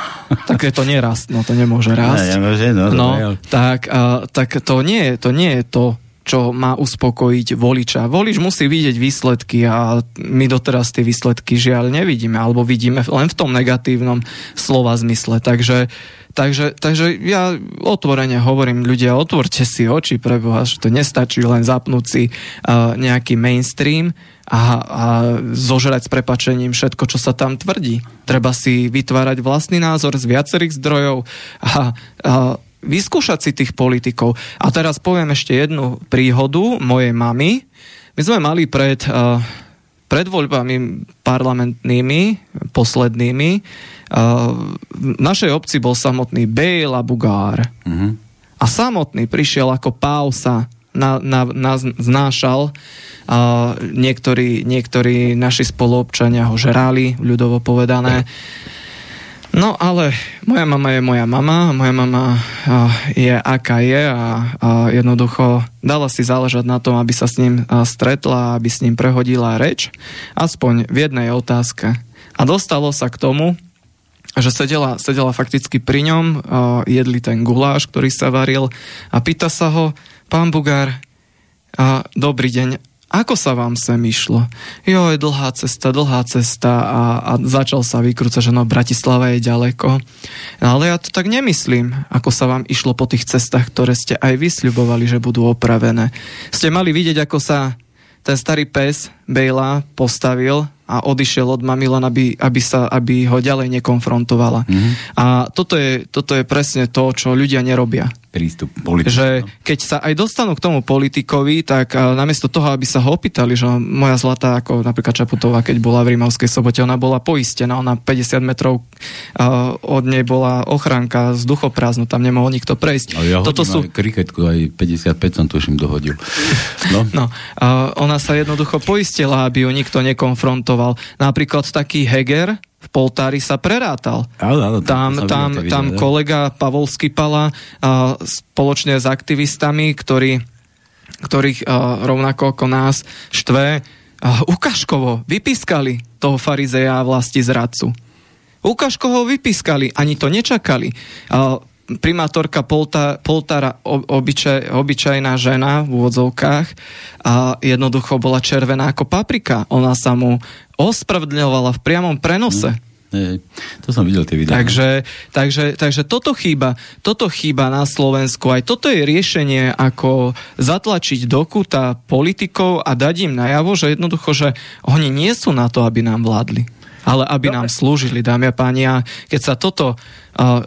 Speaker 3: tak je to nerast, no to nemôže rásť.
Speaker 1: No, nemôže, no,
Speaker 3: no tak, uh, tak to nie, to nie je to, čo má uspokojiť voliča. Volič musí vidieť výsledky a my doteraz tie výsledky žiaľ nevidíme, alebo vidíme len v tom negatívnom slova zmysle. Takže, takže, takže ja otvorene hovorím, ľudia, otvorte si oči pre Boha, že to nestačí len zapnúť si uh, nejaký mainstream, a, a zožrať s prepačením všetko, čo sa tam tvrdí. Treba si vytvárať vlastný názor z viacerých zdrojov a, a vyskúšať si tých politikov. A teraz poviem ešte jednu príhodu mojej mamy. My sme mali pred, uh, pred voľbami parlamentnými, poslednými, uh, v našej obci bol samotný Bejla Bugár. Mm-hmm. A samotný prišiel ako pausa na, na, na, znášal. A niektorí, niektorí naši spoluobčania ho žrali, ľudovo povedané. No ale moja mama je moja mama, moja mama je aká je a, jednoducho dala si záležať na tom, aby sa s ním stretla, aby s ním prehodila reč, aspoň v jednej otázke. A dostalo sa k tomu, že sedela, sedela fakticky pri ňom, jedli ten guláš, ktorý sa varil a pýta sa ho, pán Bugár, dobrý deň, ako sa vám sem išlo? Jo, je dlhá cesta, dlhá cesta a, a začal sa vykrúcať, že no Bratislava je ďaleko. Ale ja to tak nemyslím, ako sa vám išlo po tých cestách, ktoré ste aj vysľubovali, že budú opravené. Ste mali vidieť, ako sa ten starý pes Bejla postavil a odišiel od mami len aby, aby, sa, aby ho ďalej nekonfrontovala. Mm-hmm. A toto je, toto je presne to, čo ľudia nerobia
Speaker 1: prístup politikom.
Speaker 3: Že keď sa aj dostanú k tomu politikovi, tak namiesto toho, aby sa ho opýtali, že moja zlatá, ako napríklad Čaputová, keď bola v Rímavskej sobote, ona bola poistená, ona 50 metrov uh, od nej bola ochránka z duchoprázdnu, tam nemohol nikto prejsť.
Speaker 1: Ale ja Toto sú... aj kriketku, aj 55 som tuším dohodil.
Speaker 3: No, no uh, ona sa jednoducho poistila, aby ju nikto nekonfrontoval. Napríklad taký Heger, v Poltári sa prerátal.
Speaker 1: Ale, ale,
Speaker 3: tam tam, videl, tam kolega Pavol Skipala a, spoločne s aktivistami, ktorí, ktorých a, rovnako ako nás štve, a, ukažkovo vypískali toho farizeja a vlasti zradcu. Ukažkovo vypískali, ani to nečakali. A, primátorka Polta, Poltára, obyčaj, obyčajná žena v úvodzovkách a jednoducho bola červená ako paprika. Ona sa mu ospravedlňovala v priamom prenose.
Speaker 1: Mm. to som videl tie videá.
Speaker 3: Takže, takže, takže toto chýba, toto chýba na Slovensku. Aj toto je riešenie, ako zatlačiť do kúta politikov a dať im najavo, že jednoducho, že oni nie sú na to, aby nám vládli ale aby Dobre. nám slúžili, dámy a páni. A keď sa toto,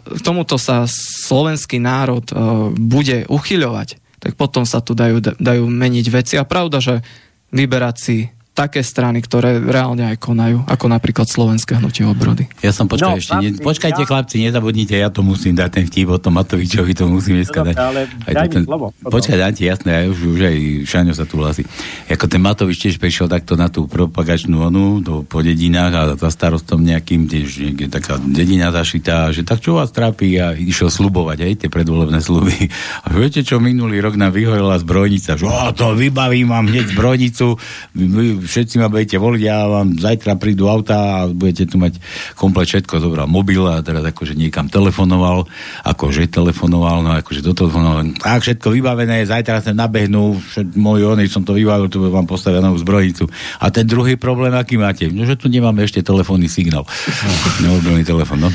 Speaker 3: k tomuto sa slovenský národ bude uchyľovať, tak potom sa tu dajú, dajú meniť veci. A pravda, že vyberať si také strany, ktoré reálne aj konajú, ako napríklad Slovenské hnutie obrody.
Speaker 1: Ja som počkaj no, ešte, ne, počkajte ja... chlapci, nezabudnite, ja to musím dať ten vtip o tom Matovičovi, to musím dneska no, dať. Ale
Speaker 2: daj ten, slovo.
Speaker 1: Počkaj, dám ti jasné, ja už, už aj Šaňo sa tu hlasí. Ako ten Matovič tiež prišiel takto na tú propagačnú onu, do, po dedinách a za starostom nejakým, tiež niekde taká dedina zašitá, že tak čo vás trápi a išiel slubovať, aj tie predvolebné sluby. A viete čo, minulý rok nám vyhorila zbrojnica, že to vybavím vám hneď zbrojnicu, všetci ma budete voliť, ja vám zajtra prídu auta a budete tu mať komplet všetko, zobral mobil a teraz akože niekam telefonoval, akože telefonoval, no akože dotelefonoval, tak všetko vybavené, zajtra sa nabehnú, môj oný som to vybavil, tu vám postavia novú zbrojnicu. A ten druhý problém, aký máte? No, že tu nemáme ešte telefónny signál. Nemobilný telefón, no.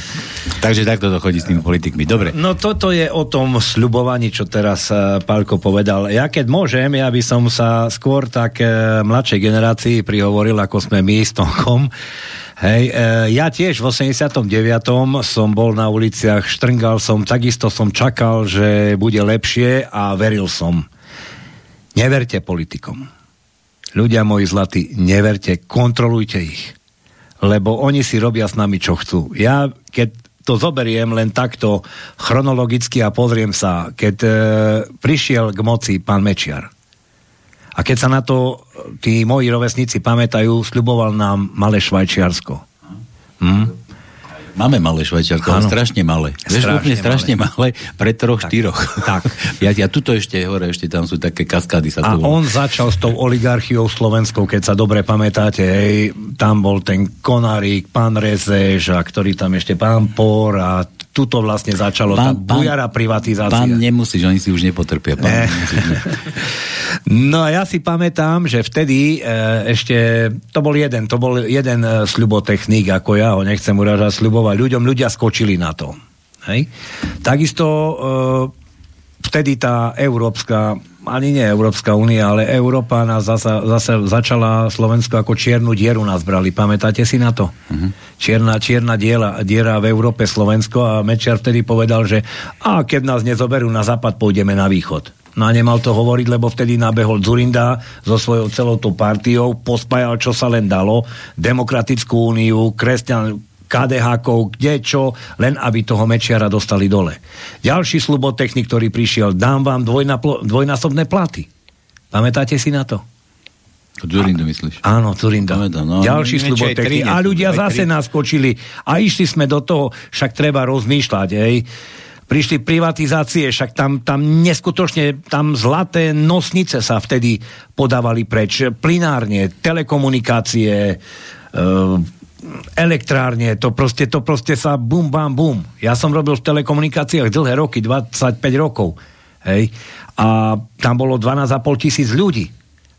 Speaker 1: Takže takto to chodí s tými politikmi. Dobre.
Speaker 4: No toto je o tom sľubovaní, čo teraz uh, Pálko povedal. Ja keď môžem, ja by som sa skôr tak uh, mladšej generácii generácii prihovoril, ako sme my s Tomkom. Hej, e, ja tiež v 89. som bol na uliciach, štrngal som, takisto som čakal, že bude lepšie a veril som. Neverte politikom. Ľudia moji zlatí, neverte, kontrolujte ich. Lebo oni si robia s nami, čo chcú. Ja, keď to zoberiem len takto chronologicky a pozriem sa, keď e, prišiel k moci pán Mečiar, A keď sa na to tí moji rovesníci pamätajú, sľuboval nám malé Švajčiarsko. Hm?
Speaker 1: Máme malé Švajčiarsko, ale strašne malé. Vieš, úplne strašne malé, malé pre troch, tak, štyroch. Tak. ja, ja tuto ešte hore, ešte tam sú také kaskády. Sa
Speaker 4: a on začal s tou oligarchiou slovenskou, keď sa dobre pamätáte, hej, tam bol ten Konarík, pán Rezeš, a ktorý tam ešte pán Por a tuto vlastne začalo pán, tá bujara privatizácia.
Speaker 1: Pán nemusíš, oni si už nepotrpia. Pán, ne. nemusíš, ne.
Speaker 4: no a ja si pamätám, že vtedy e, ešte, to bol jeden, to bol jeden e, slubotechnik, ako ja ho nechcem uražať, sľubovať ľuďom, ľudia skočili na to. Hej? Takisto e, vtedy tá európska ani nie Európska únia, ale Európa nás zase, zase začala Slovensko ako čiernu dieru nás brali. Pamätáte si na to? Uh-huh. Čierna, čierna diela, diera v Európe Slovensko a Mečiar vtedy povedal, že a keď nás nezoberú na západ, pôjdeme na východ. No a nemal to hovoriť, lebo vtedy nabehol Zurinda so svojou celou tú partiou, pospájal, čo sa len dalo, Demokratickú úniu, kresťan, KDH-kov, kde čo, len aby toho Mečiara dostali dole. Ďalší slubotechnik, ktorý prišiel, dám vám dvojnaplo, dvojnásobné platy. Pamätáte si na to?
Speaker 1: Zurinda myslíš?
Speaker 4: Áno, Zurinda. no, Ďalší slubotechnik. A ľudia zase naskočili a išli sme do toho, však treba rozmýšľať, hej prišli privatizácie, však tam, tam neskutočne, tam zlaté nosnice sa vtedy podávali preč, plinárne, telekomunikácie, e, elektrárne, to proste, to proste sa bum, bam, bum. Ja som robil v telekomunikáciách dlhé roky, 25 rokov. Hej. A tam bolo 12,5 tisíc ľudí.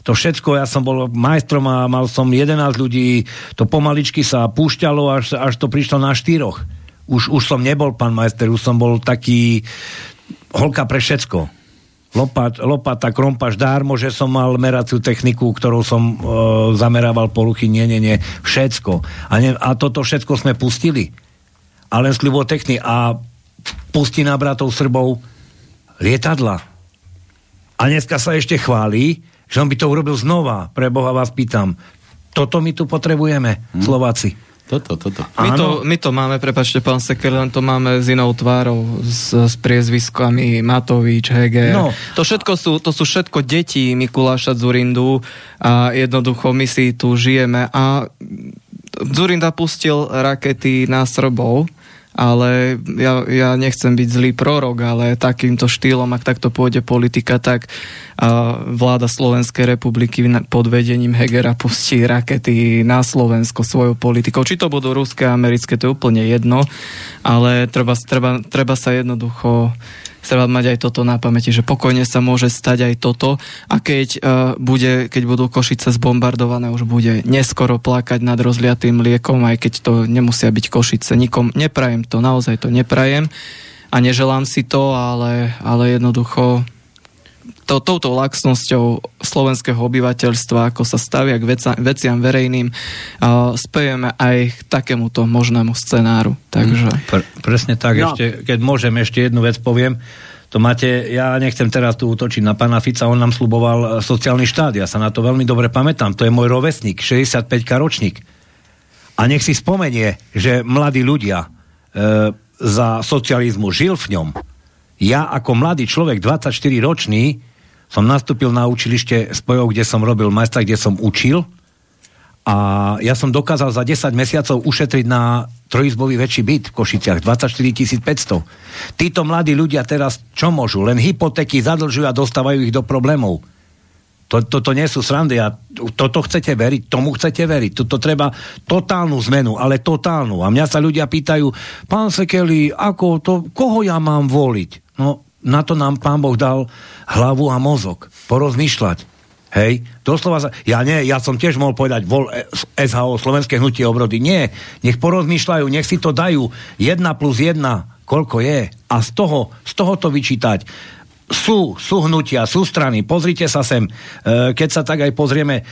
Speaker 4: To všetko, ja som bol majstrom a mal som 11 ľudí, to pomaličky sa púšťalo, až, až to prišlo na štyroch. Už, už som nebol pán majster, už som bol taký holka pre všetko lopat, lopata, krompaš, dármo, že som mal meraciu techniku, ktorou som e, zamerával poruchy, nie, nie, nie, všetko. A, ne, a toto všetko sme pustili. A len techny a pustí na bratov Srbov lietadla. A dneska sa ešte chváli, že on by to urobil znova. Pre Boha vás pýtam. Toto my tu potrebujeme, hmm. Slováci.
Speaker 1: Toto, toto.
Speaker 3: My to, my to máme, prepačte, pán Seker, len to máme s inou tvárou, s, s priezviskami Matovič, Heger. No. To všetko sú, to sú všetko deti Mikuláša Zurindu a jednoducho my si tu žijeme a Zurinda pustil rakety na Srbov ale ja, ja nechcem byť zlý prorok, ale takýmto štýlom, ak takto pôjde politika, tak a vláda Slovenskej republiky pod vedením Hegera pustí rakety na Slovensko svojou politikou. Či to budú ruské, americké, to je úplne jedno, ale treba, treba, treba sa jednoducho treba mať aj toto na pamäti, že pokojne sa môže stať aj toto a keď, uh, bude, keď budú Košice zbombardované, už bude neskoro plakať nad rozliatým liekom, aj keď to nemusia byť Košice. Nikom neprajem to, naozaj to neprajem a neželám si to, ale, ale jednoducho to, touto laxnosťou slovenského obyvateľstva, ako sa stavia k veca, veciam verejným, uh, spejeme aj k takémuto možnému scenáru. Takže...
Speaker 4: Mm, pr- presne tak, no. ešte, keď môžem, ešte jednu vec poviem. To máte, ja nechcem teraz tu útočiť na pána Fica, on nám sluboval e, sociálny štát, ja sa na to veľmi dobre pamätám, to je môj rovesník, 65 karočník. A nech si spomenie, že mladí ľudia e, za socializmu žil v ňom. Ja ako mladý človek, 24 ročný, som nastúpil na učilište spojov, kde som robil majstra, kde som učil a ja som dokázal za 10 mesiacov ušetriť na trojizbový väčší byt v Košiciach, 24 500. Títo mladí ľudia teraz čo môžu? Len hypotéky zadlžujú a dostávajú ich do problémov. To, toto nie sú srandy a toto chcete veriť, tomu chcete veriť. Toto treba totálnu zmenu, ale totálnu. A mňa sa ľudia pýtajú, pán Sekeli, ako to, koho ja mám voliť? No, na to nám pán Boh dal hlavu a mozog. Porozmýšľať. Hej, doslova sa, ja nie, ja som tiež mohol povedať vol SHO, Slovenské hnutie obrody. Nie, nech porozmýšľajú, nech si to dajú. Jedna plus jedna, koľko je. A z toho, z toho to vyčítať sú, sú hnutia, sú strany. Pozrite sa sem, e, keď sa tak aj pozrieme e,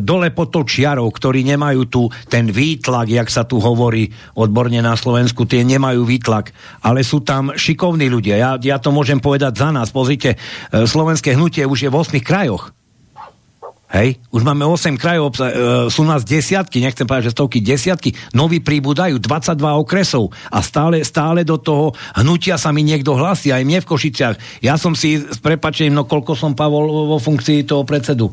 Speaker 4: dole pod tou čiarou, ktorí nemajú tu ten výtlak, jak sa tu hovorí odborne na Slovensku, tie nemajú výtlak, ale sú tam šikovní ľudia. Ja, ja to môžem povedať za nás. Pozrite, e, slovenské hnutie už je v 8 krajoch. Hej, už máme 8 krajov, e, sú nás desiatky, nechcem povedať, že stovky, desiatky, noví príbudajú, 22 okresov a stále, stále do toho hnutia sa mi niekto hlasí, aj mne v Košiciach. Ja som si, s prepačením, no koľko som Pavol vo funkcii toho predsedu?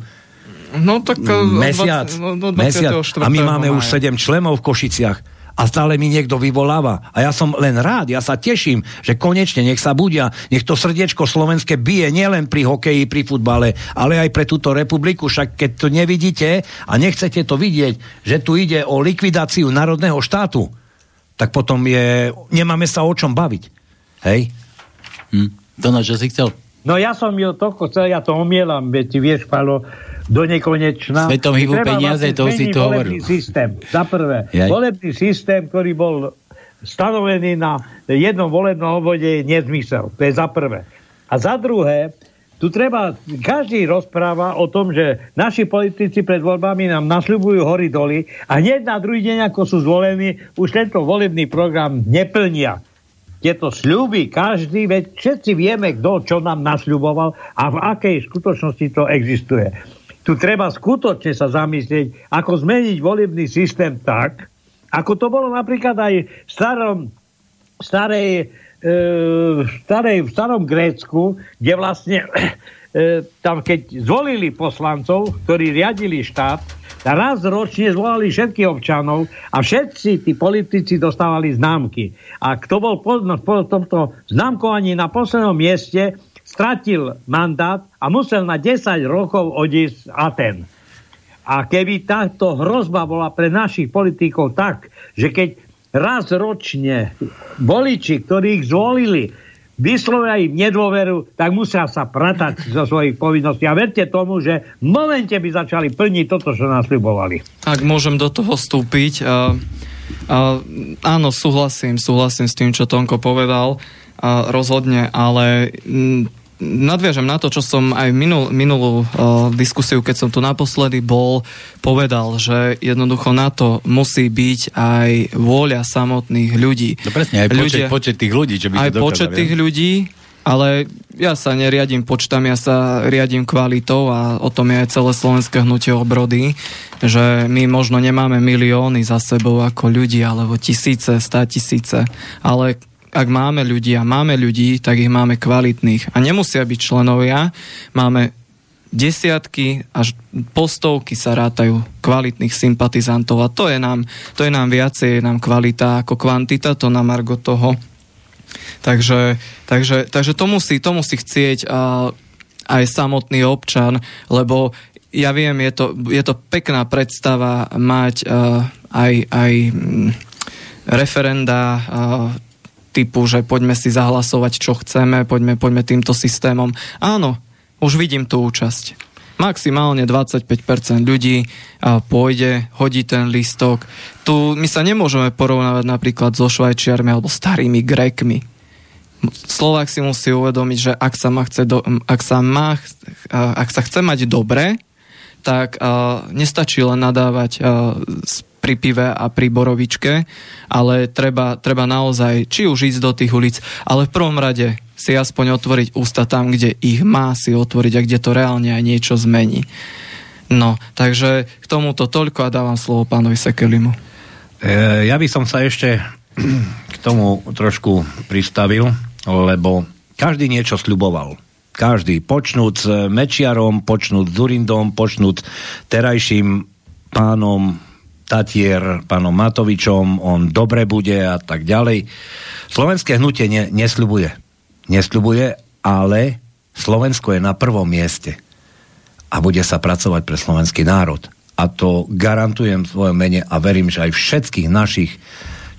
Speaker 3: No tak... E,
Speaker 4: mesiac, 20, no, mesiac. A my máme už 7 členov v Košiciach a stále mi niekto vyvoláva. A ja som len rád, ja sa teším, že konečne nech sa budia, nech to srdiečko slovenské bije nielen pri hokeji, pri futbale, ale aj pre túto republiku. Však keď to nevidíte a nechcete to vidieť, že tu ide o likvidáciu národného štátu, tak potom je, nemáme sa o čom baviť. Hej?
Speaker 1: Hm. Donald, čo si chcel?
Speaker 2: No ja som ju toľko chcel, ja to omielam, veď ty vieš, Palo, do nekonečna.
Speaker 1: Svetom hýbu peniaze, to si to hovoril.
Speaker 2: systém. Za prvé, Jaj. volebný systém, ktorý bol stanovený na jednom volebnom obvode je nezmysel. To je za prvé. A za druhé, tu treba, každý rozpráva o tom, že naši politici pred voľbami nám nasľubujú hory doly a hneď na druhý deň, ako sú zvolení, už tento volebný program neplnia. Tieto sľuby, každý, veď všetci vieme, kto čo nám nasľuboval a v akej skutočnosti to existuje tu treba skutočne sa zamyslieť, ako zmeniť volebný systém tak, ako to bolo napríklad aj v starom, starej, e, starej, v starom Grécku, kde vlastne e, tam keď zvolili poslancov, ktorí riadili štát, raz ročne zvolali všetkých občanov a všetci tí politici dostávali známky. A kto bol po, po tomto známkovaní na poslednom mieste, stratil mandát a musel na 10 rokov odísť z Aten. A keby táto hrozba bola pre našich politikov tak, že keď raz ročne voliči, ktorí ich zvolili, vyslovia im nedôveru, tak musia sa pratať zo svojich povinností. A verte tomu, že v momente by začali plniť toto, čo nás ľubovali.
Speaker 3: Ak môžem do toho vstúpiť, uh, uh, áno, súhlasím, súhlasím s tým, čo Tonko povedal, uh, rozhodne, ale mm, nadviažem na to, čo som aj minul, minulú uh, diskusiu, keď som tu naposledy bol, povedal, že jednoducho na to musí byť aj vôľa samotných ľudí.
Speaker 1: No presne, aj Ľudia, počet, počet tých ľudí, čo by
Speaker 3: Aj počet tých ľudí, ale ja sa neriadím počtami, ja sa riadím kvalitou a o tom je aj celé slovenské hnutie obrody, že my možno nemáme milióny za sebou ako ľudí, alebo tisíce, stá tisíce, ale ak máme ľudí a máme ľudí, tak ich máme kvalitných. A nemusia byť členovia, máme desiatky až postovky sa rátajú kvalitných sympatizantov a to je nám, to je nám viacej, je nám kvalita ako kvantita, to na margo toho. Takže, takže, takže to, musí, to musí chcieť a, aj samotný občan, lebo ja viem, je to, je to pekná predstava mať uh, aj, aj mm, referenda uh, typu, že poďme si zahlasovať, čo chceme, poďme, poďme týmto systémom. Áno, už vidím tú účasť. Maximálne 25% ľudí pôjde, hodí ten listok. Tu my sa nemôžeme porovnávať napríklad so Švajčiarmi alebo starými Grekmi. Slovák si musí uvedomiť, že ak sa, má chce do, ak sa, má, ak sa chce mať dobre, tak uh, nestačí len nadávať uh, pri pive a pri borovičke, ale treba, treba naozaj či už ísť do tých ulic, ale v prvom rade si aspoň otvoriť ústa tam, kde ich má si otvoriť a kde to reálne aj niečo zmení. No, takže k tomuto toľko a dávam slovo pánovi Sekelimu.
Speaker 4: E, ja by som sa ešte k tomu trošku pristavil, lebo každý niečo sľuboval. Každý. Počnúť s Mečiarom, počnúť s Durindom, počnúť terajším pánom Tatier, pánom Matovičom, on dobre bude a tak ďalej. Slovenské hnutie ne, nesľubuje. Nesľubuje, ale Slovensko je na prvom mieste a bude sa pracovať pre slovenský národ. A to garantujem v svojom mene a verím, že aj všetkých našich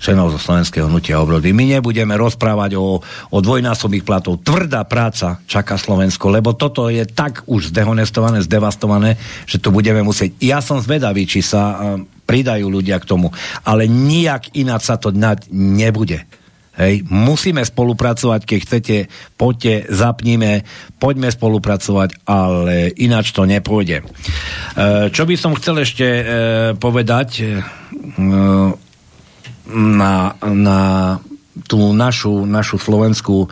Speaker 4: členov zo Slovenského hnutia obrody. My nebudeme rozprávať o, o dvojnásobných platov. Tvrdá práca čaká Slovensko, lebo toto je tak už zdehonestované, zdevastované, že to budeme musieť. Ja som zvedavý, či sa pridajú ľudia k tomu, ale nijak ináč sa to dňať nebude. Hej, musíme spolupracovať, keď chcete, poďte, zapníme, poďme spolupracovať, ale ináč to nepôjde. E, čo by som chcel ešte e, povedať, e, na, na tú našu, našu slovenskú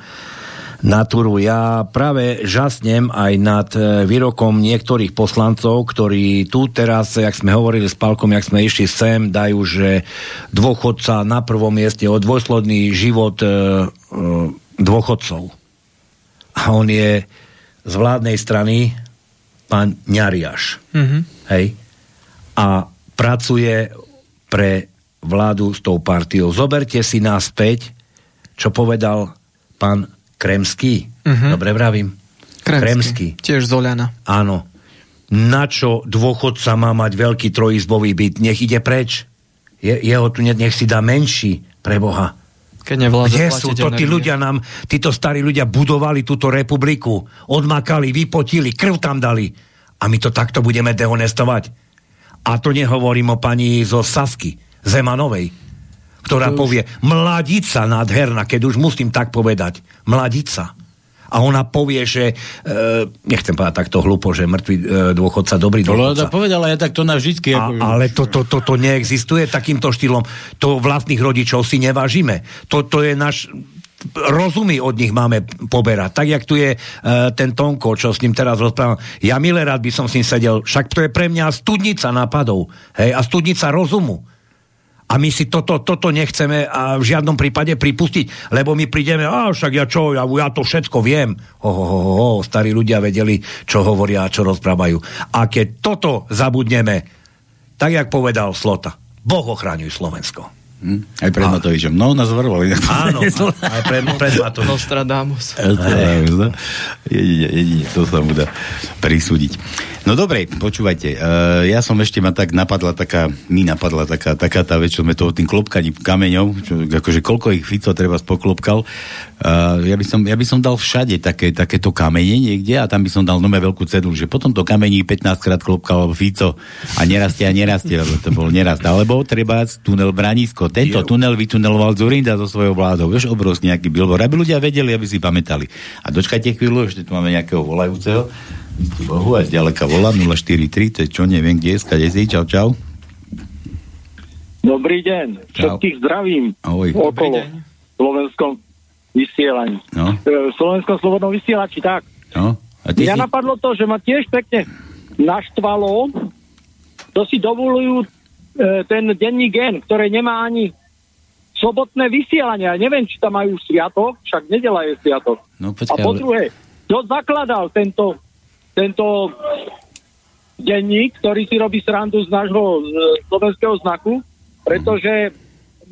Speaker 4: natúru. Ja práve žasnem aj nad e, výrokom niektorých poslancov, ktorí tu teraz, jak sme hovorili s Palkom, jak sme išli sem, dajú, že dôchodca na prvom mieste o dôsledný život e, e, dôchodcov. A on je z vládnej strany pán Ňariaš. Mm-hmm. Hej? A pracuje pre vládu s tou partiou. Zoberte si naspäť, čo povedal pán Kremský. Uh-huh. Dobre vravím?
Speaker 3: Kremský. Kremský. Tiež Zoliana.
Speaker 4: Áno. Na čo dôchodca má mať veľký trojizbový byt? Nech ide preč. Je, jeho tu nech si dá menší, pre Boha.
Speaker 3: Keď
Speaker 4: Kde sú to tí ľudia nám, títo starí ľudia budovali túto republiku, odmakali, vypotili, krv tam dali. A my to takto budeme dehonestovať. A to nehovorím o pani zo Sasky, Zemanovej, ktorá už... povie, mladica nádherná, keď už musím tak povedať, mladica. A ona povie, že, e, nechcem povedať takto hlúpo, že mŕtvý e, dôchodca, dobrý dôchodca.
Speaker 1: To povedala ja tak to na vždycky.
Speaker 4: A. Ale to, to, to, to neexistuje takýmto štýlom. To vlastných rodičov si nevážime. To, to je náš rozumy od nich máme poberať. Tak, jak tu je uh, ten Tonko, čo s ním teraz rozprávam. Ja milé rád by som s ním sedel. Však to je pre mňa studnica nápadov. Hej, a studnica rozumu. A my si toto, toto nechceme a v žiadnom prípade pripustiť, lebo my prídeme, a však ja čo, ja, ja to všetko viem. Ho, ho, ho, ho, starí ľudia vedeli, čo hovoria a čo rozprávajú. A keď toto zabudneme, tak jak povedal Slota, Boh ochráňuj Slovensko.
Speaker 1: Hm? Aj pred Matovičom. No, nás varovali.
Speaker 4: Áno, aj pred, pred Matovičom.
Speaker 3: Nostradamus.
Speaker 1: No? Jedine, jedine, to sa mu dá prisúdiť. No dobre, počúvajte, uh, ja som ešte ma tak napadla taká, mi napadla taká, taká tá vec, čo sme toho tým klopkaním kameňov, čo, akože koľko ich Fico treba spoklopkal, uh, ja, by som, ja by som dal všade také, takéto kamene niekde a tam by som dal nové veľkú cedlu, že potom to kamení 15 krát klopkal Fico a nerastie a nerastie, lebo to bol nerast. Alebo treba tunel Branisko. Tento tunel vytuneloval Zurinda so svojou vládou. Vieš, obrovský nejaký billboard, aby ľudia vedeli, aby si pamätali. A dočkajte chvíľu, ešte tu máme nejakého volajúceho. Bohu, aj ďaleka volá 043, to je čo, neviem kde je, skade si, čau, čau.
Speaker 5: Dobrý deň, čau. všetkých zdravím
Speaker 1: Ahoj.
Speaker 5: okolo slovenskom vysielaní. No. V slovenskom slobodnom vysielači, tak.
Speaker 1: No.
Speaker 5: A ty Mňa si... napadlo to, že ma tiež pekne naštvalo, to si dovolujú e, ten denní gen, ktorý nemá ani sobotné vysielanie. Ja neviem, či tam majú sviatok, však nedela je sviatok.
Speaker 1: No, počkaj,
Speaker 5: a po druhé, kto zakladal tento tento denník, ktorý si robí srandu z nášho slovenského znaku, pretože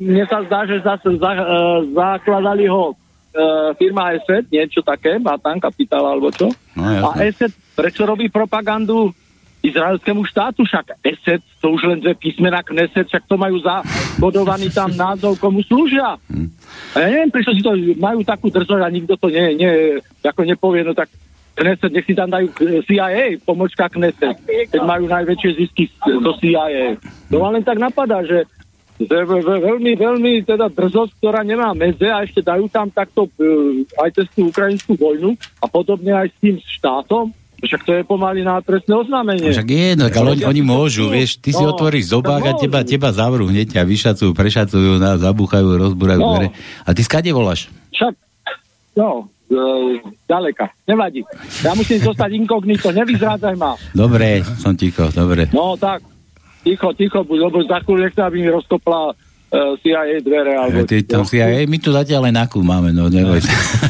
Speaker 5: mne sa zdá, že zase za, uh, zakladali ho uh, firma ESET, niečo také, má tam kapitál alebo čo. No, a ESET prečo robí propagandu izraelskému štátu, však ESET, to už len dve písmena Kneset, však to majú zabodovaný tam názov, komu slúžia. Hm. A ja neviem, prečo si to majú takú drzosť a nikto to nie, nie, ako nepovie, no tak Kneset, nech si tam dajú CIA, pomočka Kneset, keď majú najväčšie zisky do CIA. To len tak napadá, že veľmi, veľmi teda drzosť, ktorá nemá medze a ešte dajú tam takto uh, aj cez tú ukrajinskú vojnu a podobne aj s tým štátom, však to je pomaly na trestné oznámenie.
Speaker 1: Však je, no, ale oni, oni môžu, vieš, ty si no, otvoríš zobák a teba, teba zavrú hneď a vyšacujú, prešacujú, zabúchajú, rozbúrajú no. dvere. A ty skade voláš?
Speaker 5: Však, no, ďaleka. Nevadí. Ja musím zostať inkognito, nevyzrádzaj ma.
Speaker 1: Dobre, som ticho, dobre.
Speaker 5: No tak, ticho, ticho, buď, lebo za chvíľu nechce, aby mi rozkopla uh, e, CIA dvere. Alebo,
Speaker 1: ty tam CIA, my tu zatiaľ len nakú máme, no neboj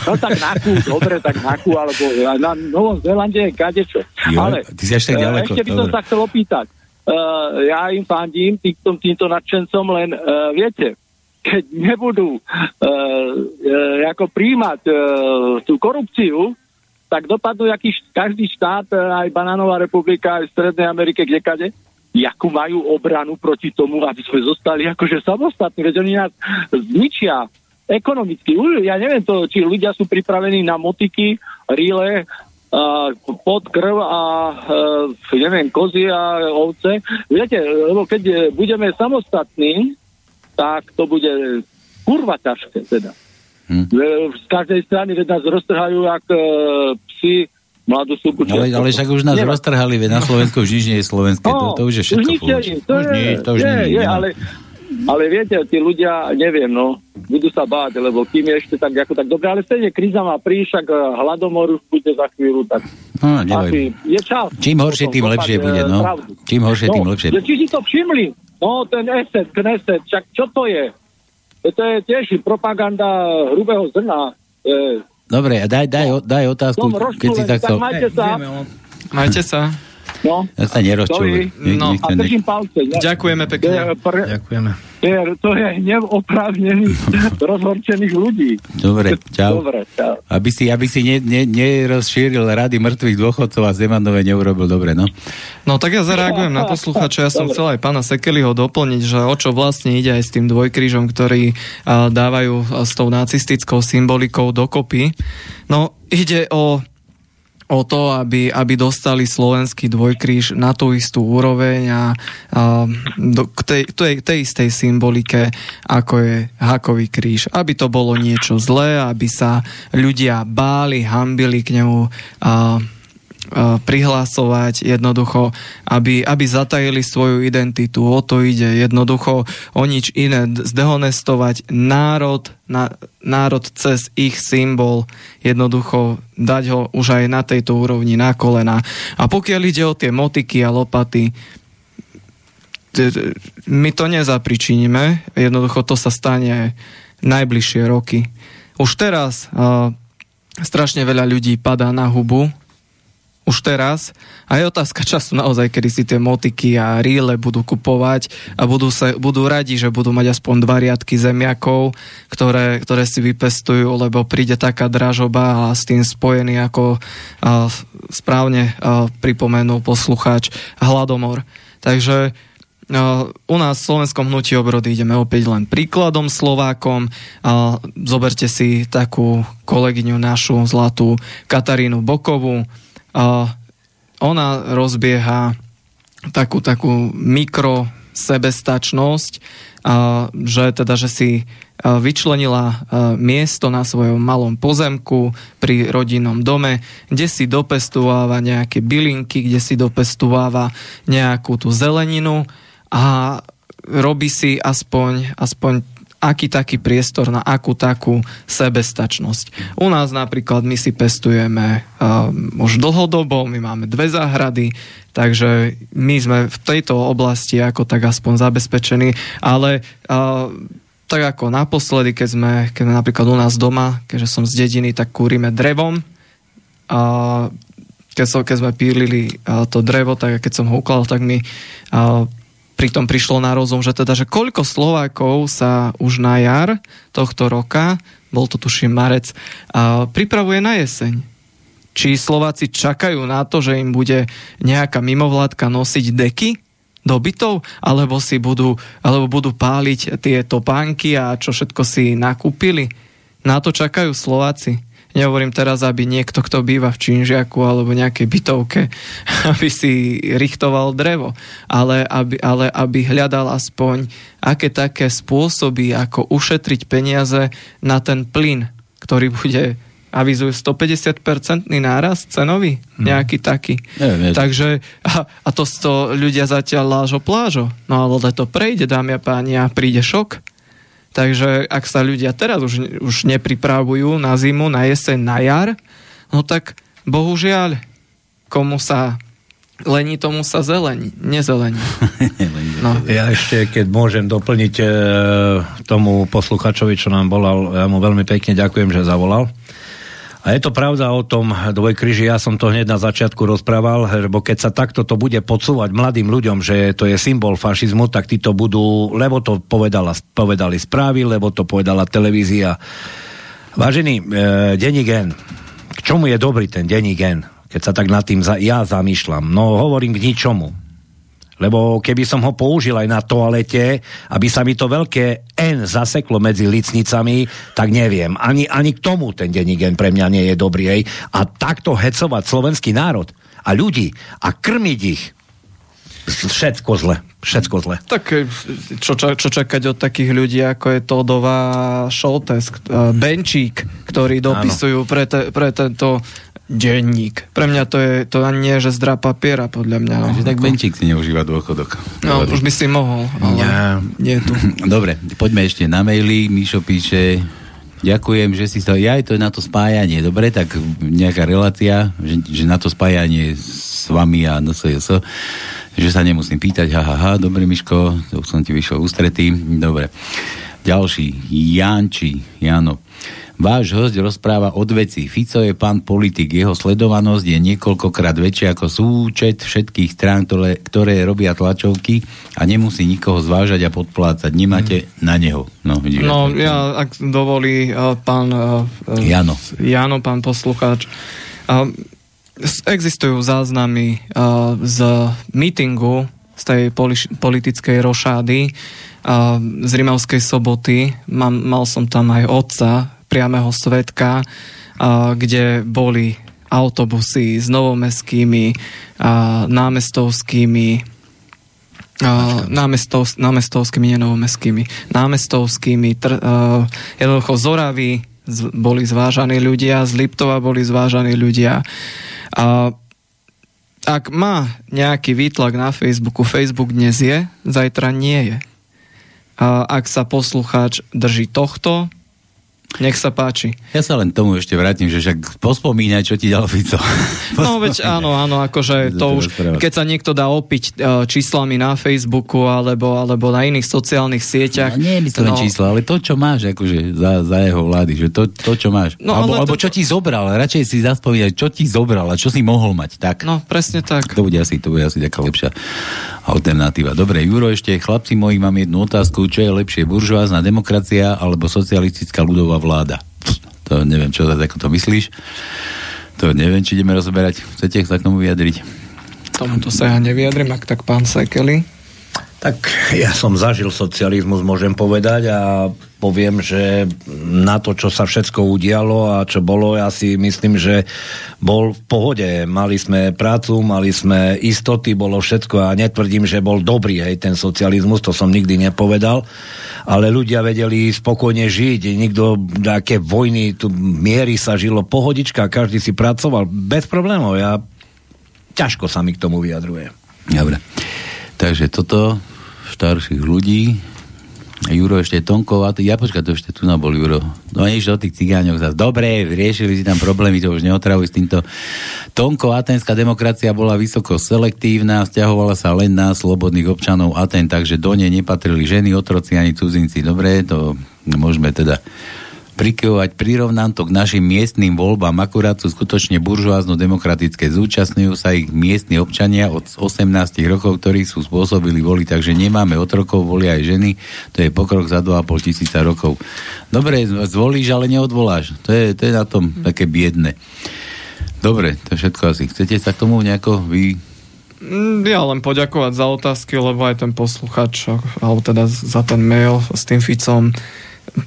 Speaker 5: No tak nakú, dobre, tak nakú, alebo na Novom Zélande je kadečo.
Speaker 1: Jo, Ale ty si ešte tak ďaleko.
Speaker 5: Ešte by som sa chcel opýtať. Uh, ja im fandím, týmto, týmto nadšencom, len uh, viete, keď nebudú uh, ako príjmať uh, tú korupciu, tak dopadnú jaký, každý štát, aj Banánová republika, aj v Strednej Amerike, kdekade, jakú majú obranu proti tomu, aby sme zostali akože samostatní, veď oni nás zničia ekonomicky. Ja neviem to, či ľudia sú pripravení na motiky, rile, uh, pod krv a uh, neviem, kozy a ovce. Viete, lebo keď budeme samostatní, tak to bude kurva ťažké teda. Hm. Z každej strany veď nás roztrhajú jak e, psi mladú súku.
Speaker 1: Ale, ale však už nás Nevá. roztrhali, veď na Slovensku už nič nie je slovenské. No, to, to už je všetko
Speaker 5: už, to už, je, nie, to už je, nie, je, ale, ale viete, tí ľudia, neviem, no, budú sa báť, lebo kým je ešte tak, ako tak dobre, ale stejne kríza má prísť, však eh, hladomor už bude za chvíľu, tak
Speaker 1: No,
Speaker 5: asi je čas.
Speaker 1: Čím horšie, tým lepšie bude, no.
Speaker 5: pravdu.
Speaker 1: Čím horšie, tým
Speaker 5: no,
Speaker 1: lepšie.
Speaker 5: že Či si to všimli? No, ten eset, kneset, však čo to je? To je tiež propaganda hrubého zrna. E,
Speaker 1: Dobre, a daj, daj, daj otázku, keď si
Speaker 5: rozčúlený,
Speaker 1: tak
Speaker 5: majte sa.
Speaker 3: Majte sa.
Speaker 5: No,
Speaker 1: Ja sa nerozčuluj.
Speaker 5: Sorry.
Speaker 3: No,
Speaker 5: a držím palce. Ne?
Speaker 3: Ďakujeme pekne.
Speaker 5: pre,
Speaker 4: Ďakujeme.
Speaker 5: To je, to je hnev oprávnených, rozhorčených ľudí.
Speaker 1: Dobre, čau.
Speaker 5: Dobre, čau.
Speaker 1: Aby si, aby si ne, ne, nerozšíril rady mŕtvych dôchodcov a Zemanové neurobil dobre, no.
Speaker 3: No tak ja zareagujem na posluchača. Ja som
Speaker 5: Dobre.
Speaker 3: chcel aj pána Sekeliho doplniť, že o čo vlastne ide aj s tým dvojkrížom, ktorý a, dávajú s tou nacistickou symbolikou dokopy. No ide o o to, aby, aby dostali slovenský dvojkríž na tú istú úroveň a, a do, k tej, tej, tej istej symbolike, ako je hakový kríž. Aby to bolo niečo zlé, aby sa ľudia báli, hambili k nemu a, a prihlásovať jednoducho, aby, aby zatajili svoju identitu. O to ide jednoducho o nič iné. Zdehonestovať národ, na, národ cez ich symbol, jednoducho dať ho už aj na tejto úrovni na kolena. A pokiaľ ide o tie motiky a lopaty, t- t- my to nezapričiníme, jednoducho to sa stane najbližšie roky. Už teraz uh, strašne veľa ľudí padá na hubu, už teraz. A je otázka času naozaj, kedy si tie motiky a ríle budú kupovať a budú, sa, budú radi, že budú mať aspoň dva riadky zemiakov, ktoré, ktoré si vypestujú, lebo príde taká dražoba a s tým spojený, ako a, správne a, pripomenul poslucháč, hladomor. Takže u nás v slovenskom hnutí obrody ideme opäť len príkladom Slovákom. Zoberte si takú kolegyňu našu zlatú Katarínu Bokovú. Uh, ona rozbieha takú, takú mikro sebestačnosť, uh, že teda, že si uh, vyčlenila uh, miesto na svojom malom pozemku pri rodinnom dome, kde si dopestováva nejaké bylinky, kde si dopestováva nejakú tú zeleninu a robí si aspoň, aspoň aký taký priestor na akú takú sebestačnosť. U nás napríklad my si pestujeme uh, už dlhodobo, my máme dve záhrady, takže my sme v tejto oblasti ako tak aspoň zabezpečení, ale uh, tak ako naposledy, keď sme, keď sme napríklad u nás doma, keďže som z dediny, tak kúrime drevom a keď, som, keď sme pílili uh, to drevo, tak keď som ho ukladal, tak mi uh, pritom prišlo na rozum, že teda, že koľko Slovákov sa už na jar tohto roka, bol to tuším marec, uh, pripravuje na jeseň. Či Slováci čakajú na to, že im bude nejaká mimovládka nosiť deky do bytov, alebo si budú, alebo budú páliť tie topánky a čo všetko si nakúpili. Na to čakajú Slováci. Nehovorím teraz, aby niekto, kto býva v Činžiaku alebo nejakej bytovke, aby si richtoval drevo, ale aby, ale aby hľadal aspoň aké také spôsoby, ako ušetriť peniaze na ten plyn, ktorý bude avizujú 150% náraz cenový, nejaký taký.
Speaker 1: Neviem,
Speaker 3: Takže, a, a to, to ľudia zatiaľ lážo plážo. No ale to prejde, dámy a páni, a príde šok. Takže ak sa ľudia teraz už, už nepripravujú na zimu, na jeseň, na jar, no tak bohužiaľ, komu sa lení, tomu sa zelení, nezelení. No.
Speaker 4: Ja ešte, keď môžem doplniť e, tomu posluchačovi, čo nám volal, ja mu veľmi pekne ďakujem, že zavolal. A je to pravda o tom dvojkryži, ja som to hneď na začiatku rozprával, lebo keď sa takto to bude podsúvať mladým ľuďom, že to je symbol fašizmu, tak tí to budú, lebo to povedala, povedali správy, lebo to povedala televízia. Vážený, e, denní gen, k čomu je dobrý ten denní gen, keď sa tak nad tým za, ja zamýšľam? No hovorím k ničomu. Lebo keby som ho použil aj na toalete, aby sa mi to veľké N zaseklo medzi licnicami, tak neviem. Ani, ani k tomu ten denní gen pre mňa nie je dobrý. Ej. A takto hecovať slovenský národ a ľudí a krmiť ich, všetko zle. Všetko zle.
Speaker 3: Tak e, čo, čo, čakať od takých ľudí, ako je Todová Šoltes, e, Benčík, ktorí dopisujú pre, te, pre tento denník. Pre mňa to je, to ani nie, že zdrá papiera, podľa mňa.
Speaker 1: Takže tak Benčík si neužíva dôchodok.
Speaker 3: No, už by si mohol, ale
Speaker 4: Ja.
Speaker 3: nie je tu.
Speaker 1: Dobre, poďme ešte na maily. Mišo píše, ďakujem, že si to... Ja to je na to spájanie. Dobre, tak nejaká relácia, že, že na to spájanie s vami a NSJS, že sa nemusím pýtať, ha, ha, ha, dobre, Miško, to som ti vyšiel ústretý. Dobre. Ďalší, Janči, Jano. Váš host rozpráva od veci. Fico je pán politik. Jeho sledovanosť je niekoľkokrát väčšia ako súčet všetkých strán, ktoré, ktoré robia tlačovky a nemusí nikoho zvážať a podplácať. Nemáte na neho. No,
Speaker 3: No, ja, ak dovolí uh, pán uh,
Speaker 1: Jano.
Speaker 3: Jano, pán poslucháč. S- existujú záznamy z mítingu, z tej poli- politickej rošády z Rimavskej soboty. Mal som tam aj otca, priameho svetka, kde boli autobusy s novomestskými, námestovskými námestov, námestovskými, nie novomestskými, námestovskými, tr, uh, jednoducho z, boli zvážaní ľudia, z Liptova boli zvážaní ľudia. A ak má nejaký výtlak na Facebooku, Facebook dnes je, zajtra nie je. A ak sa poslucháč drží tohto, nech sa páči.
Speaker 1: Ja sa len tomu ešte vrátim, že však pospomínaj, čo ti dal Fico.
Speaker 3: No veď áno, áno, akože to už, keď sa niekto dá opiť e, číslami na Facebooku alebo, alebo na iných sociálnych sieťach.
Speaker 1: No, nie je to
Speaker 3: no,
Speaker 1: čísla, ale to, čo máš akože za, za jeho vlády, že to, to čo máš.
Speaker 3: No,
Speaker 1: alebo,
Speaker 3: ale
Speaker 1: alebo
Speaker 3: to-
Speaker 1: čo ti zobral, radšej si zaspomínať, čo ti zobral a čo si mohol mať. Tak.
Speaker 3: No, presne tak.
Speaker 1: To bude asi, to bude asi taká lepšia alternatíva. Dobre, Juro, ešte chlapci moji, mám jednu otázku. Čo je lepšie, buržoázna demokracia alebo socialistická ľudová vláda? To neviem, čo ako to myslíš. To neviem, či ideme rozoberať. Chcete sa k tomu vyjadriť?
Speaker 3: Tomuto sa ja nevyjadrím, ak tak pán Sekeli.
Speaker 4: Tak ja som zažil socializmus, môžem povedať a poviem, že na to, čo sa všetko udialo a čo bolo, ja si myslím, že bol v pohode. Mali sme prácu, mali sme istoty, bolo všetko a netvrdím, že bol dobrý hej, ten socializmus, to som nikdy nepovedal, ale ľudia vedeli spokojne žiť, nikto, aké vojny, tu miery sa žilo, pohodička, každý si pracoval bez problémov. Ja ťažko sa mi k tomu vyjadrujem.
Speaker 1: Dobre. Takže toto starších ľudí. Juro ešte Tonko, a to, ja počkaj, to ešte tu bol Juro. No nič o tých cigáňoch zase. Dobre, riešili si tam problémy, to už neotravuj s týmto. Tonko, atenská demokracia bola vysoko selektívna, stiahovala sa len na slobodných občanov Aten, takže do nej nepatrili ženy, otroci ani cudzinci. Dobre, to môžeme teda prikyvovať, prirovnám to k našim miestnym voľbám. Akurát sú skutočne buržoázno-demokratické. Zúčastňujú sa ich miestni občania od 18 rokov, ktorí sú spôsobili voliť, takže nemáme otrokov, volia aj ženy. To je pokrok za 2,5 tisíca rokov. Dobre, zvolíš, ale neodvoláš. To je, to je na tom také biedne. Dobre, to všetko asi. Chcete sa k tomu nejako vy...
Speaker 3: Mm, Ja len poďakovať za otázky, lebo aj ten posluchač, alebo teda za ten mail s tým Ficom,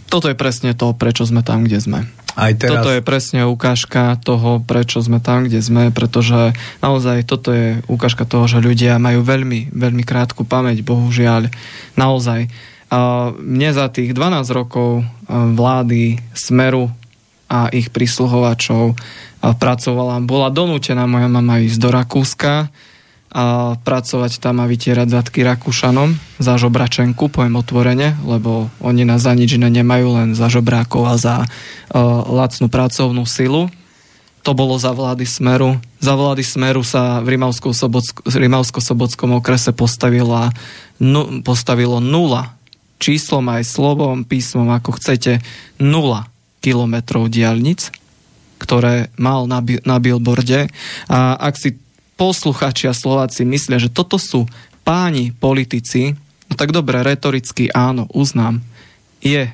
Speaker 3: toto je presne to, prečo sme tam, kde sme.
Speaker 4: Aj teraz...
Speaker 3: Toto je presne ukážka toho, prečo sme tam, kde sme, pretože naozaj toto je ukážka toho, že ľudia majú veľmi, veľmi krátku pamäť, bohužiaľ. Naozaj. A mne za tých 12 rokov vlády Smeru a ich prísluhovačov pracovala, bola donútená moja mama ísť do Rakúska a pracovať tam a vytierať zadky Rakúšanom za žobračenku, poviem otvorene, lebo oni nás za nič iné nemajú, len za žobrákov a za uh, lacnú pracovnú silu. To bolo za vlády Smeru. Za vlády Smeru sa v Rimavsko-Sobotskom okrese postavila, nu, postavilo nula. Číslom aj slovom, písmom, ako chcete, nula kilometrov diaľnic, ktoré mal na, na billboarde. A ak si posluchači a Slováci myslia, že toto sú páni politici, no tak dobre, retoricky áno, uznám. Je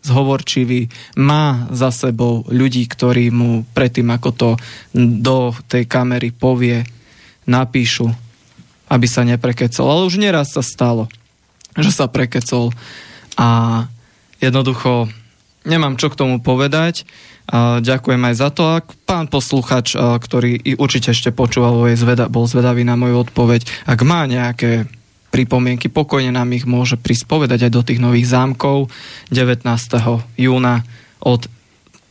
Speaker 3: zhovorčivý, má za sebou ľudí, ktorí mu predtým, ako to do tej kamery povie, napíšu, aby sa neprekecol. Ale už neraz sa stalo, že sa prekecol a jednoducho nemám čo k tomu povedať. A ďakujem aj za to. Ak pán posluchač, a, ktorý určite ešte počúval, bol, zveda, bol zvedavý na moju odpoveď, ak má nejaké pripomienky, pokojne nám ich môže prísť povedať aj do tých nových zámkov 19. júna od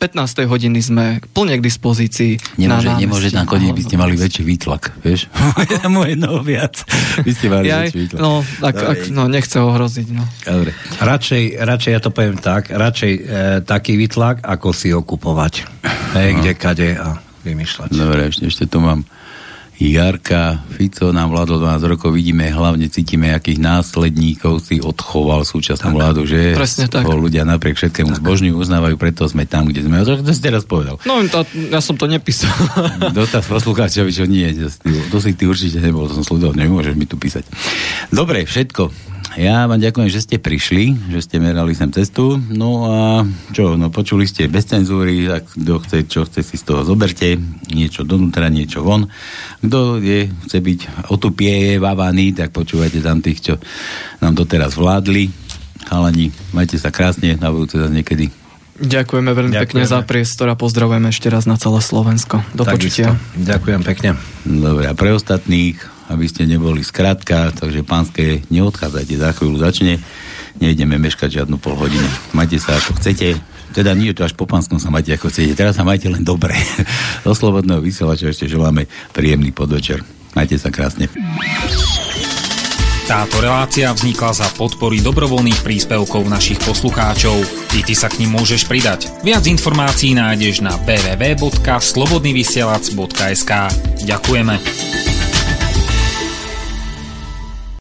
Speaker 3: 15. hodiny sme plne k dispozícii
Speaker 1: Nemôže,
Speaker 3: na
Speaker 1: nemôže tam chodiť, by ste mali väčší výtlak, vieš? Tam jedno viac. By ste mali
Speaker 3: ja,
Speaker 1: väčší výtlak.
Speaker 3: no, ak, ak, no, nechce ohroziť. No.
Speaker 1: Dobre.
Speaker 4: Radšej, radšej, ja to poviem tak, radšej e, taký vytlak, ako si okupovať. Hej, kde, kade a vymýšľať.
Speaker 1: Dobre, ešte, ešte tu mám Jarka Fico nám vládol 12 rokov, vidíme, hlavne cítime, akých následníkov si odchoval súčasnú tak, vládu, že
Speaker 3: presne tak.
Speaker 1: ľudia napriek všetkému zbožňujú, uznávajú, preto sme tam, kde sme. To, to si teraz povedal.
Speaker 3: No, to, ja som to nepísal.
Speaker 1: Dotaz poslucháčovi, čo nie, to, to si ty určite nebol, to som slúdol, nemôžeš mi tu písať. Dobre, všetko. Ja vám ďakujem, že ste prišli, že ste merali sem cestu. No a čo, no počuli ste bez cenzúry, tak kto chce, čo chce si z toho zoberte, niečo donútra, niečo von. Kto je, chce byť otupie, vavaný, tak počúvajte tam tých, čo nám to teraz vládli. Chalani, majte sa krásne, na budúce zase niekedy.
Speaker 3: Ďakujeme veľmi Ďakujeme. pekne za priestor a pozdravujeme ešte raz na celé Slovensko. Do tak počutia.
Speaker 4: Isto. Ďakujem pekne.
Speaker 1: Dobre, a pre ostatných aby ste neboli skrátka, takže pánske, neodchádzajte, za chvíľu začne, nejdeme meškať žiadnu pol hodinu. Majte sa ako chcete, teda nie je to až po pánskom sa majte ako chcete, teraz sa majte len dobre. Do slobodného vysielača ešte želáme príjemný podvečer. Majte sa krásne.
Speaker 6: Táto relácia vznikla za podpory dobrovoľných príspevkov našich poslucháčov. I ty sa k ním môžeš pridať. Viac informácií nájdeš na www.slobodnyvysielac.sk Ďakujeme.